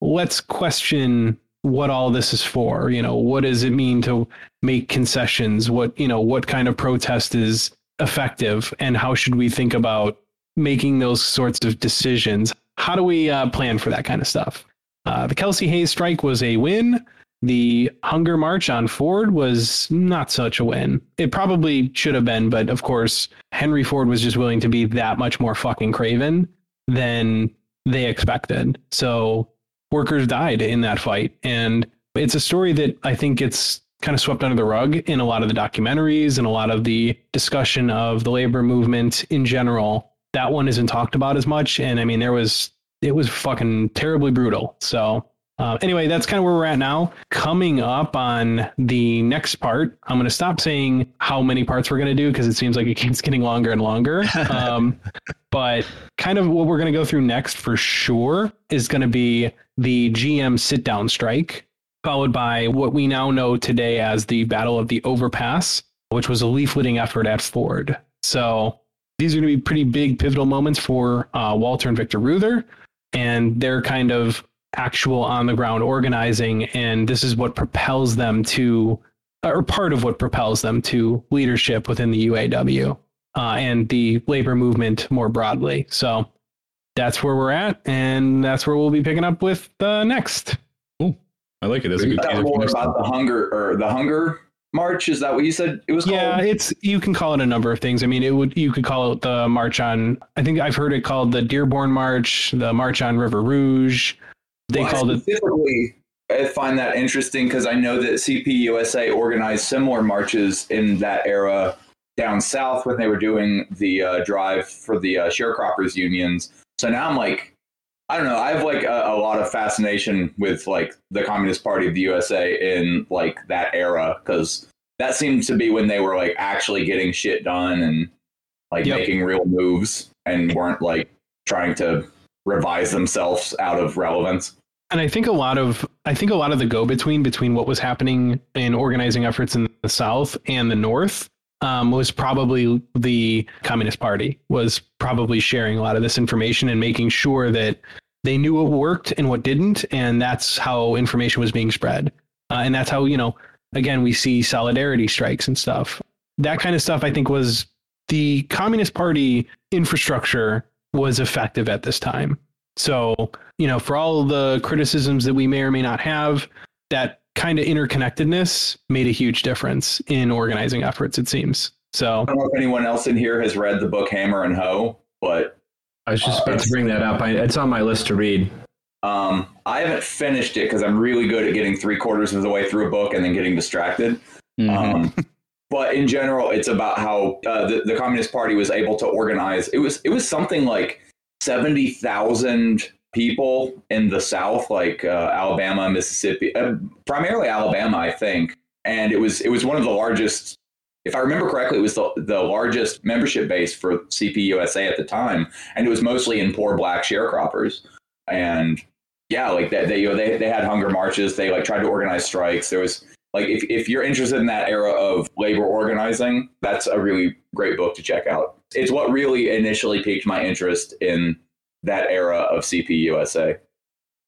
let's question what all this is for. You know, what does it mean to make concessions? What, you know, what kind of protest is effective and how should we think about making those sorts of decisions? How do we uh, plan for that kind of stuff? Uh, the Kelsey Hayes strike was a win. The hunger march on Ford was not such a win. It probably should have been, but of course, Henry Ford was just willing to be that much more fucking craven than they expected. So workers died in that fight. And it's a story that I think gets kind of swept under the rug in a lot of the documentaries and a lot of the discussion of the labor movement in general. That one isn't talked about as much. And I mean, there was, it was fucking terribly brutal. So, uh, anyway, that's kind of where we're at now. Coming up on the next part, I'm going to stop saying how many parts we're going to do because it seems like it keeps getting longer and longer. Um, but kind of what we're going to go through next for sure is going to be the GM sit down strike, followed by what we now know today as the Battle of the Overpass, which was a leafleting effort at Ford. So these are going to be pretty big pivotal moments for uh, Walter and Victor Reuther and their kind of actual on the ground organizing. And this is what propels them to, or part of what propels them to leadership within the UAW uh, and the labor movement more broadly. So that's where we're at, and that's where we'll be picking up with uh, next. I like it. That's a good That teaser more about the hunger or the hunger march. Is that what you said it was called? Yeah, it's you can call it a number of things. I mean, it would you could call it the march on. I think I've heard it called the Dearborn March, the March on River Rouge. They Well, called I it. I find that interesting because I know that CPUSA organized similar marches in that era down south when they were doing the uh, drive for the uh, sharecroppers unions. So now I'm like, I don't know. I have like a, a lot of fascination with like the Communist Party of the USA in like that era because that seemed to be when they were like actually getting shit done and like Yep. making real moves and weren't like trying to revise themselves out of relevance. And I think a lot of I think a lot of the go between between what was happening in organizing efforts in the South and the North um, was probably the Communist Party was probably sharing a lot of this information and making sure that they knew what worked and what didn't, and that's how information was being spread. Uh, and that's how you know again we see solidarity strikes and stuff. That kind of stuff I think was the Communist Party infrastructure was effective at this time. So, you know, for all the criticisms that we may or may not have, that kind of interconnectedness made a huge difference in organizing efforts, it seems. So, I don't know if anyone else in here has read the book Hammer and Hoe, but I was just about to bring that up. I, it's on my list to read. um, I haven't finished it because I'm really good at getting three quarters of the way through a book and then getting distracted. Mhm. Um, but in general, it's about how uh, the, the Communist Party was able to organize. It was it was something like seventy thousand people in the South, like uh, Alabama, Mississippi, uh, primarily Alabama, I think. And it was it was one of the largest. If I remember correctly, it was the, the largest membership base for CPUSA at the time, and it was mostly in poor black sharecroppers. And yeah, like that, they you know they they had hunger marches. They like tried to organize strikes. There was like if, if you're interested in that era of labor organizing that's a really great book to check out it's what really initially piqued my interest in that era of cpusa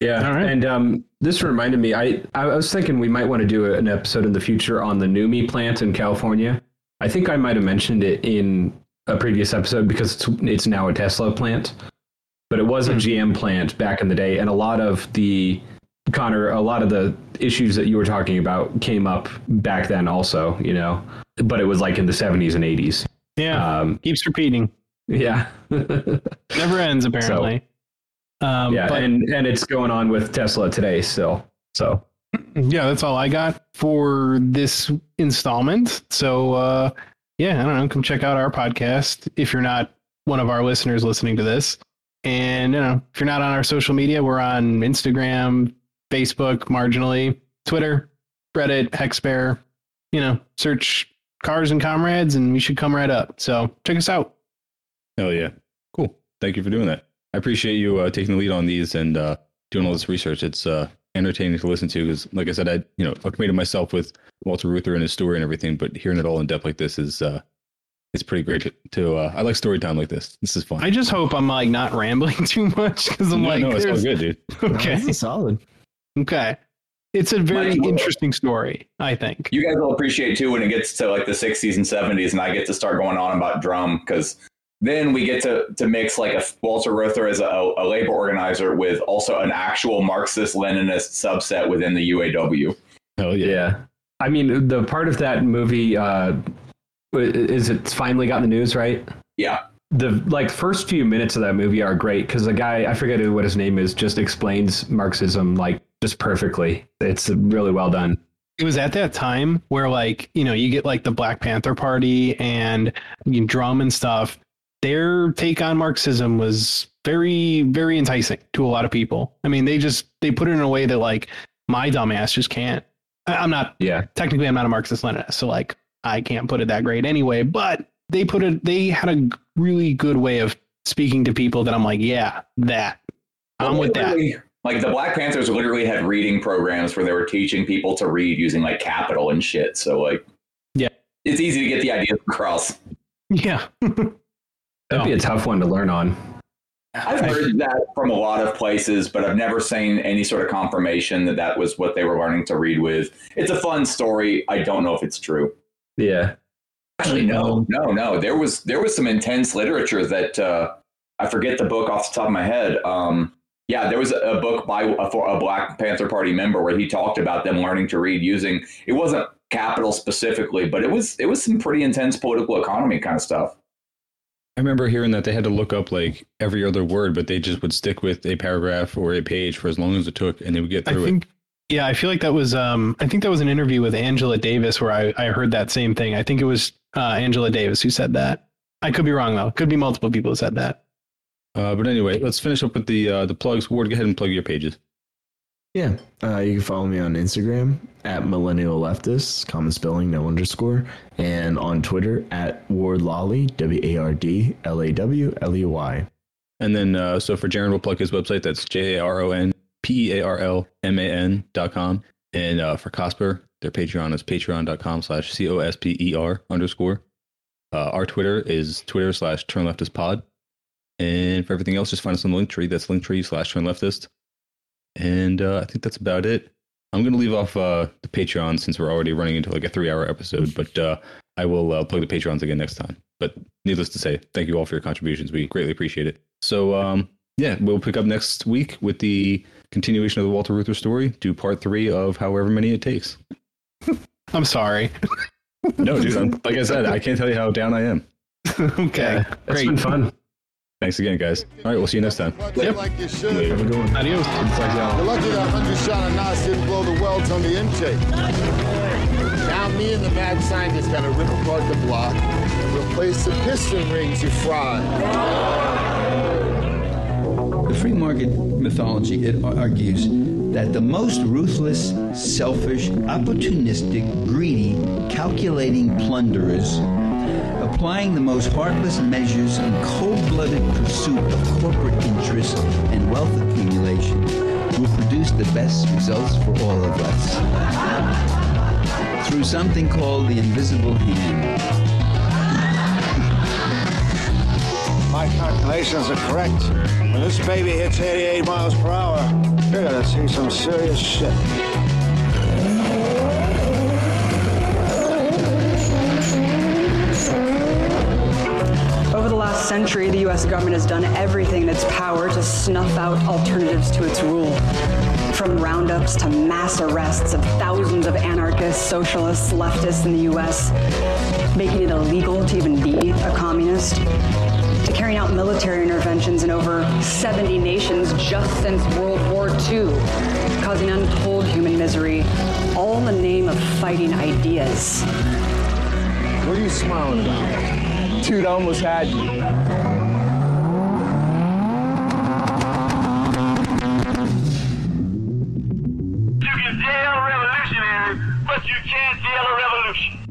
Yeah, All right. and um, this reminded me. I I was thinking we might want to do an episode in the future on the NUMMI plant in California. I think I might have mentioned it in a previous episode because it's it's now a Tesla plant, but it was a GM plant back in the day, and a lot of the Connor, a lot of the issues that you were talking about came up back then also. You know, but it was like in the seventies and eighties. Yeah, Um, keeps repeating. yeah. Never ends, apparently. um, yeah, but and and it's going on with Tesla today still. So yeah, that's all I got for this installment. So, uh, yeah, I don't know. Come check out our podcast if you're not one of our listeners listening to this. And, you know, if you're not on our social media, we're on Instagram, Facebook, marginally, Twitter, Reddit, Hexbear. You know, search Cars and Comrades and we should come right up. So check us out. Hell yeah. Cool. Thank you for doing that. I appreciate you uh, taking the lead on these and uh, doing all this research. It's uh, entertaining to listen to because, like I said, I you know acquainted myself with Walter Reuther and his story and everything, but hearing it all in depth like this is uh, it's pretty great to. to uh, I like story time like this. This is fun. I just hope I'm like not rambling too much because I'm no, like, no, it's all good, dude. okay. This is solid. Okay. It's a very Mike, interesting story, I think. you guys will appreciate too when it gets to like the 60s and 70s and i get to start going on about DRUM because then we get to, to mix like a walter reuther as a, a labor organizer with also an actual marxist leninist subset within the uaw Hell yeah. Yeah. I mean, the part of that movie uh, is it's finally got in the news, right? yeah The like first few minutes of that movie are great because the guy I forget what his name is just explains Marxism like just perfectly. It's really well done. It was at that time where, like, you know, you get like the Black Panther Party and you know, DRUM and stuff. Their take on Marxism was very, very enticing to a lot of people. I mean, they just they put it in a way that like my dumbass just can't. I'm not Yeah. technically I'm not a Marxist Leninist, so like I can't put it that great anyway. But they put it. They had a really good way of speaking to people that I'm like, yeah, that I'm with that. Literally, Like the Black Panthers literally had reading programs where they were teaching people to read using like capital and shit. So like, Yeah. it's easy to get the idea across. Yeah. That'd be a tough one to learn on. I've heard that from a lot of places, but I've never seen any sort of confirmation that that was what they were learning to read with. It's a fun story. I don't know if it's true. Yeah. Actually, no, no, no. There was there was some intense literature that uh, I forget the book off the top of my head. Um, yeah, there was a, a book by a, for a Black Panther Party member where he talked about them learning to read using. It wasn't capital specifically, but it was it was some pretty intense political economy kind of stuff. I remember hearing that they had to look up like every other word, but they just would stick with a paragraph or a page for as long as it took, and they would get I through it. yeah, I feel like that was, um, I think that was an interview with Angela Davis where I, I heard that same thing. I think it was uh, Angela Davis who said that. I could be wrong though. Could be multiple people who said that. Uh, but anyway, let's finish up with the uh, the plugs. Ward, go ahead and plug your pages. Yeah, uh, you can follow me on Instagram at millennial leftists, common spelling, no underscore, and on Twitter at Ward Lawley, W A R D L A W L E Y. And then, uh, so for Jaron, we'll plug his website. That's J A R O N P E A R L M A N dot com. And uh, for Cosper, their Patreon is patreon.com slash C O S P E R underscore. Uh, our Twitter is Twitter slash turn leftist pod. And for everything else, just find us on the link tree. That's linktree slash turn leftist. And uh, I think that's about it. I'm going to leave off uh, the Patreon since we're already running into like a three hour episode, but uh, I will uh, plug the Patreons again next time. But needless to say, thank you all for your contributions. We greatly appreciate it. So, um, yeah, we'll pick up next week with the continuation of the Walter Reuther story, do part three of however many it takes. I'm sorry. No, dude, I'm, like I said, I can't tell you how down I am. okay. It's Great. been fun. Thanks again, guys. All right, we'll see you next time. Yep. Like you should. Later. Have a good one. Adios. You're lucky that 100 shot of NOS didn't blow the welds on the intake. Now me and the mad scientist gotta rip apart the block and replace the piston rings you fried. The free market mythology it argues that the most ruthless, selfish, opportunistic, greedy, calculating plunderers applying the most heartless measures in cold-blooded pursuit of corporate interest and wealth accumulation will produce the best results for all of us. Through something called the invisible hand. My calculations are correct. When this baby hits 88 miles per hour, you're gonna see some serious shit. Last century, the U.S. government has done everything in its power to snuff out alternatives to its rule. From roundups to mass arrests of thousands of anarchists, socialists, leftists in the U.S., making it illegal to even be a communist, to carrying out military interventions in over 70 nations just since World War II, causing untold human misery, all in the name of fighting ideas. What are you smiling about? Dude, I almost had you. But you can't a revolution.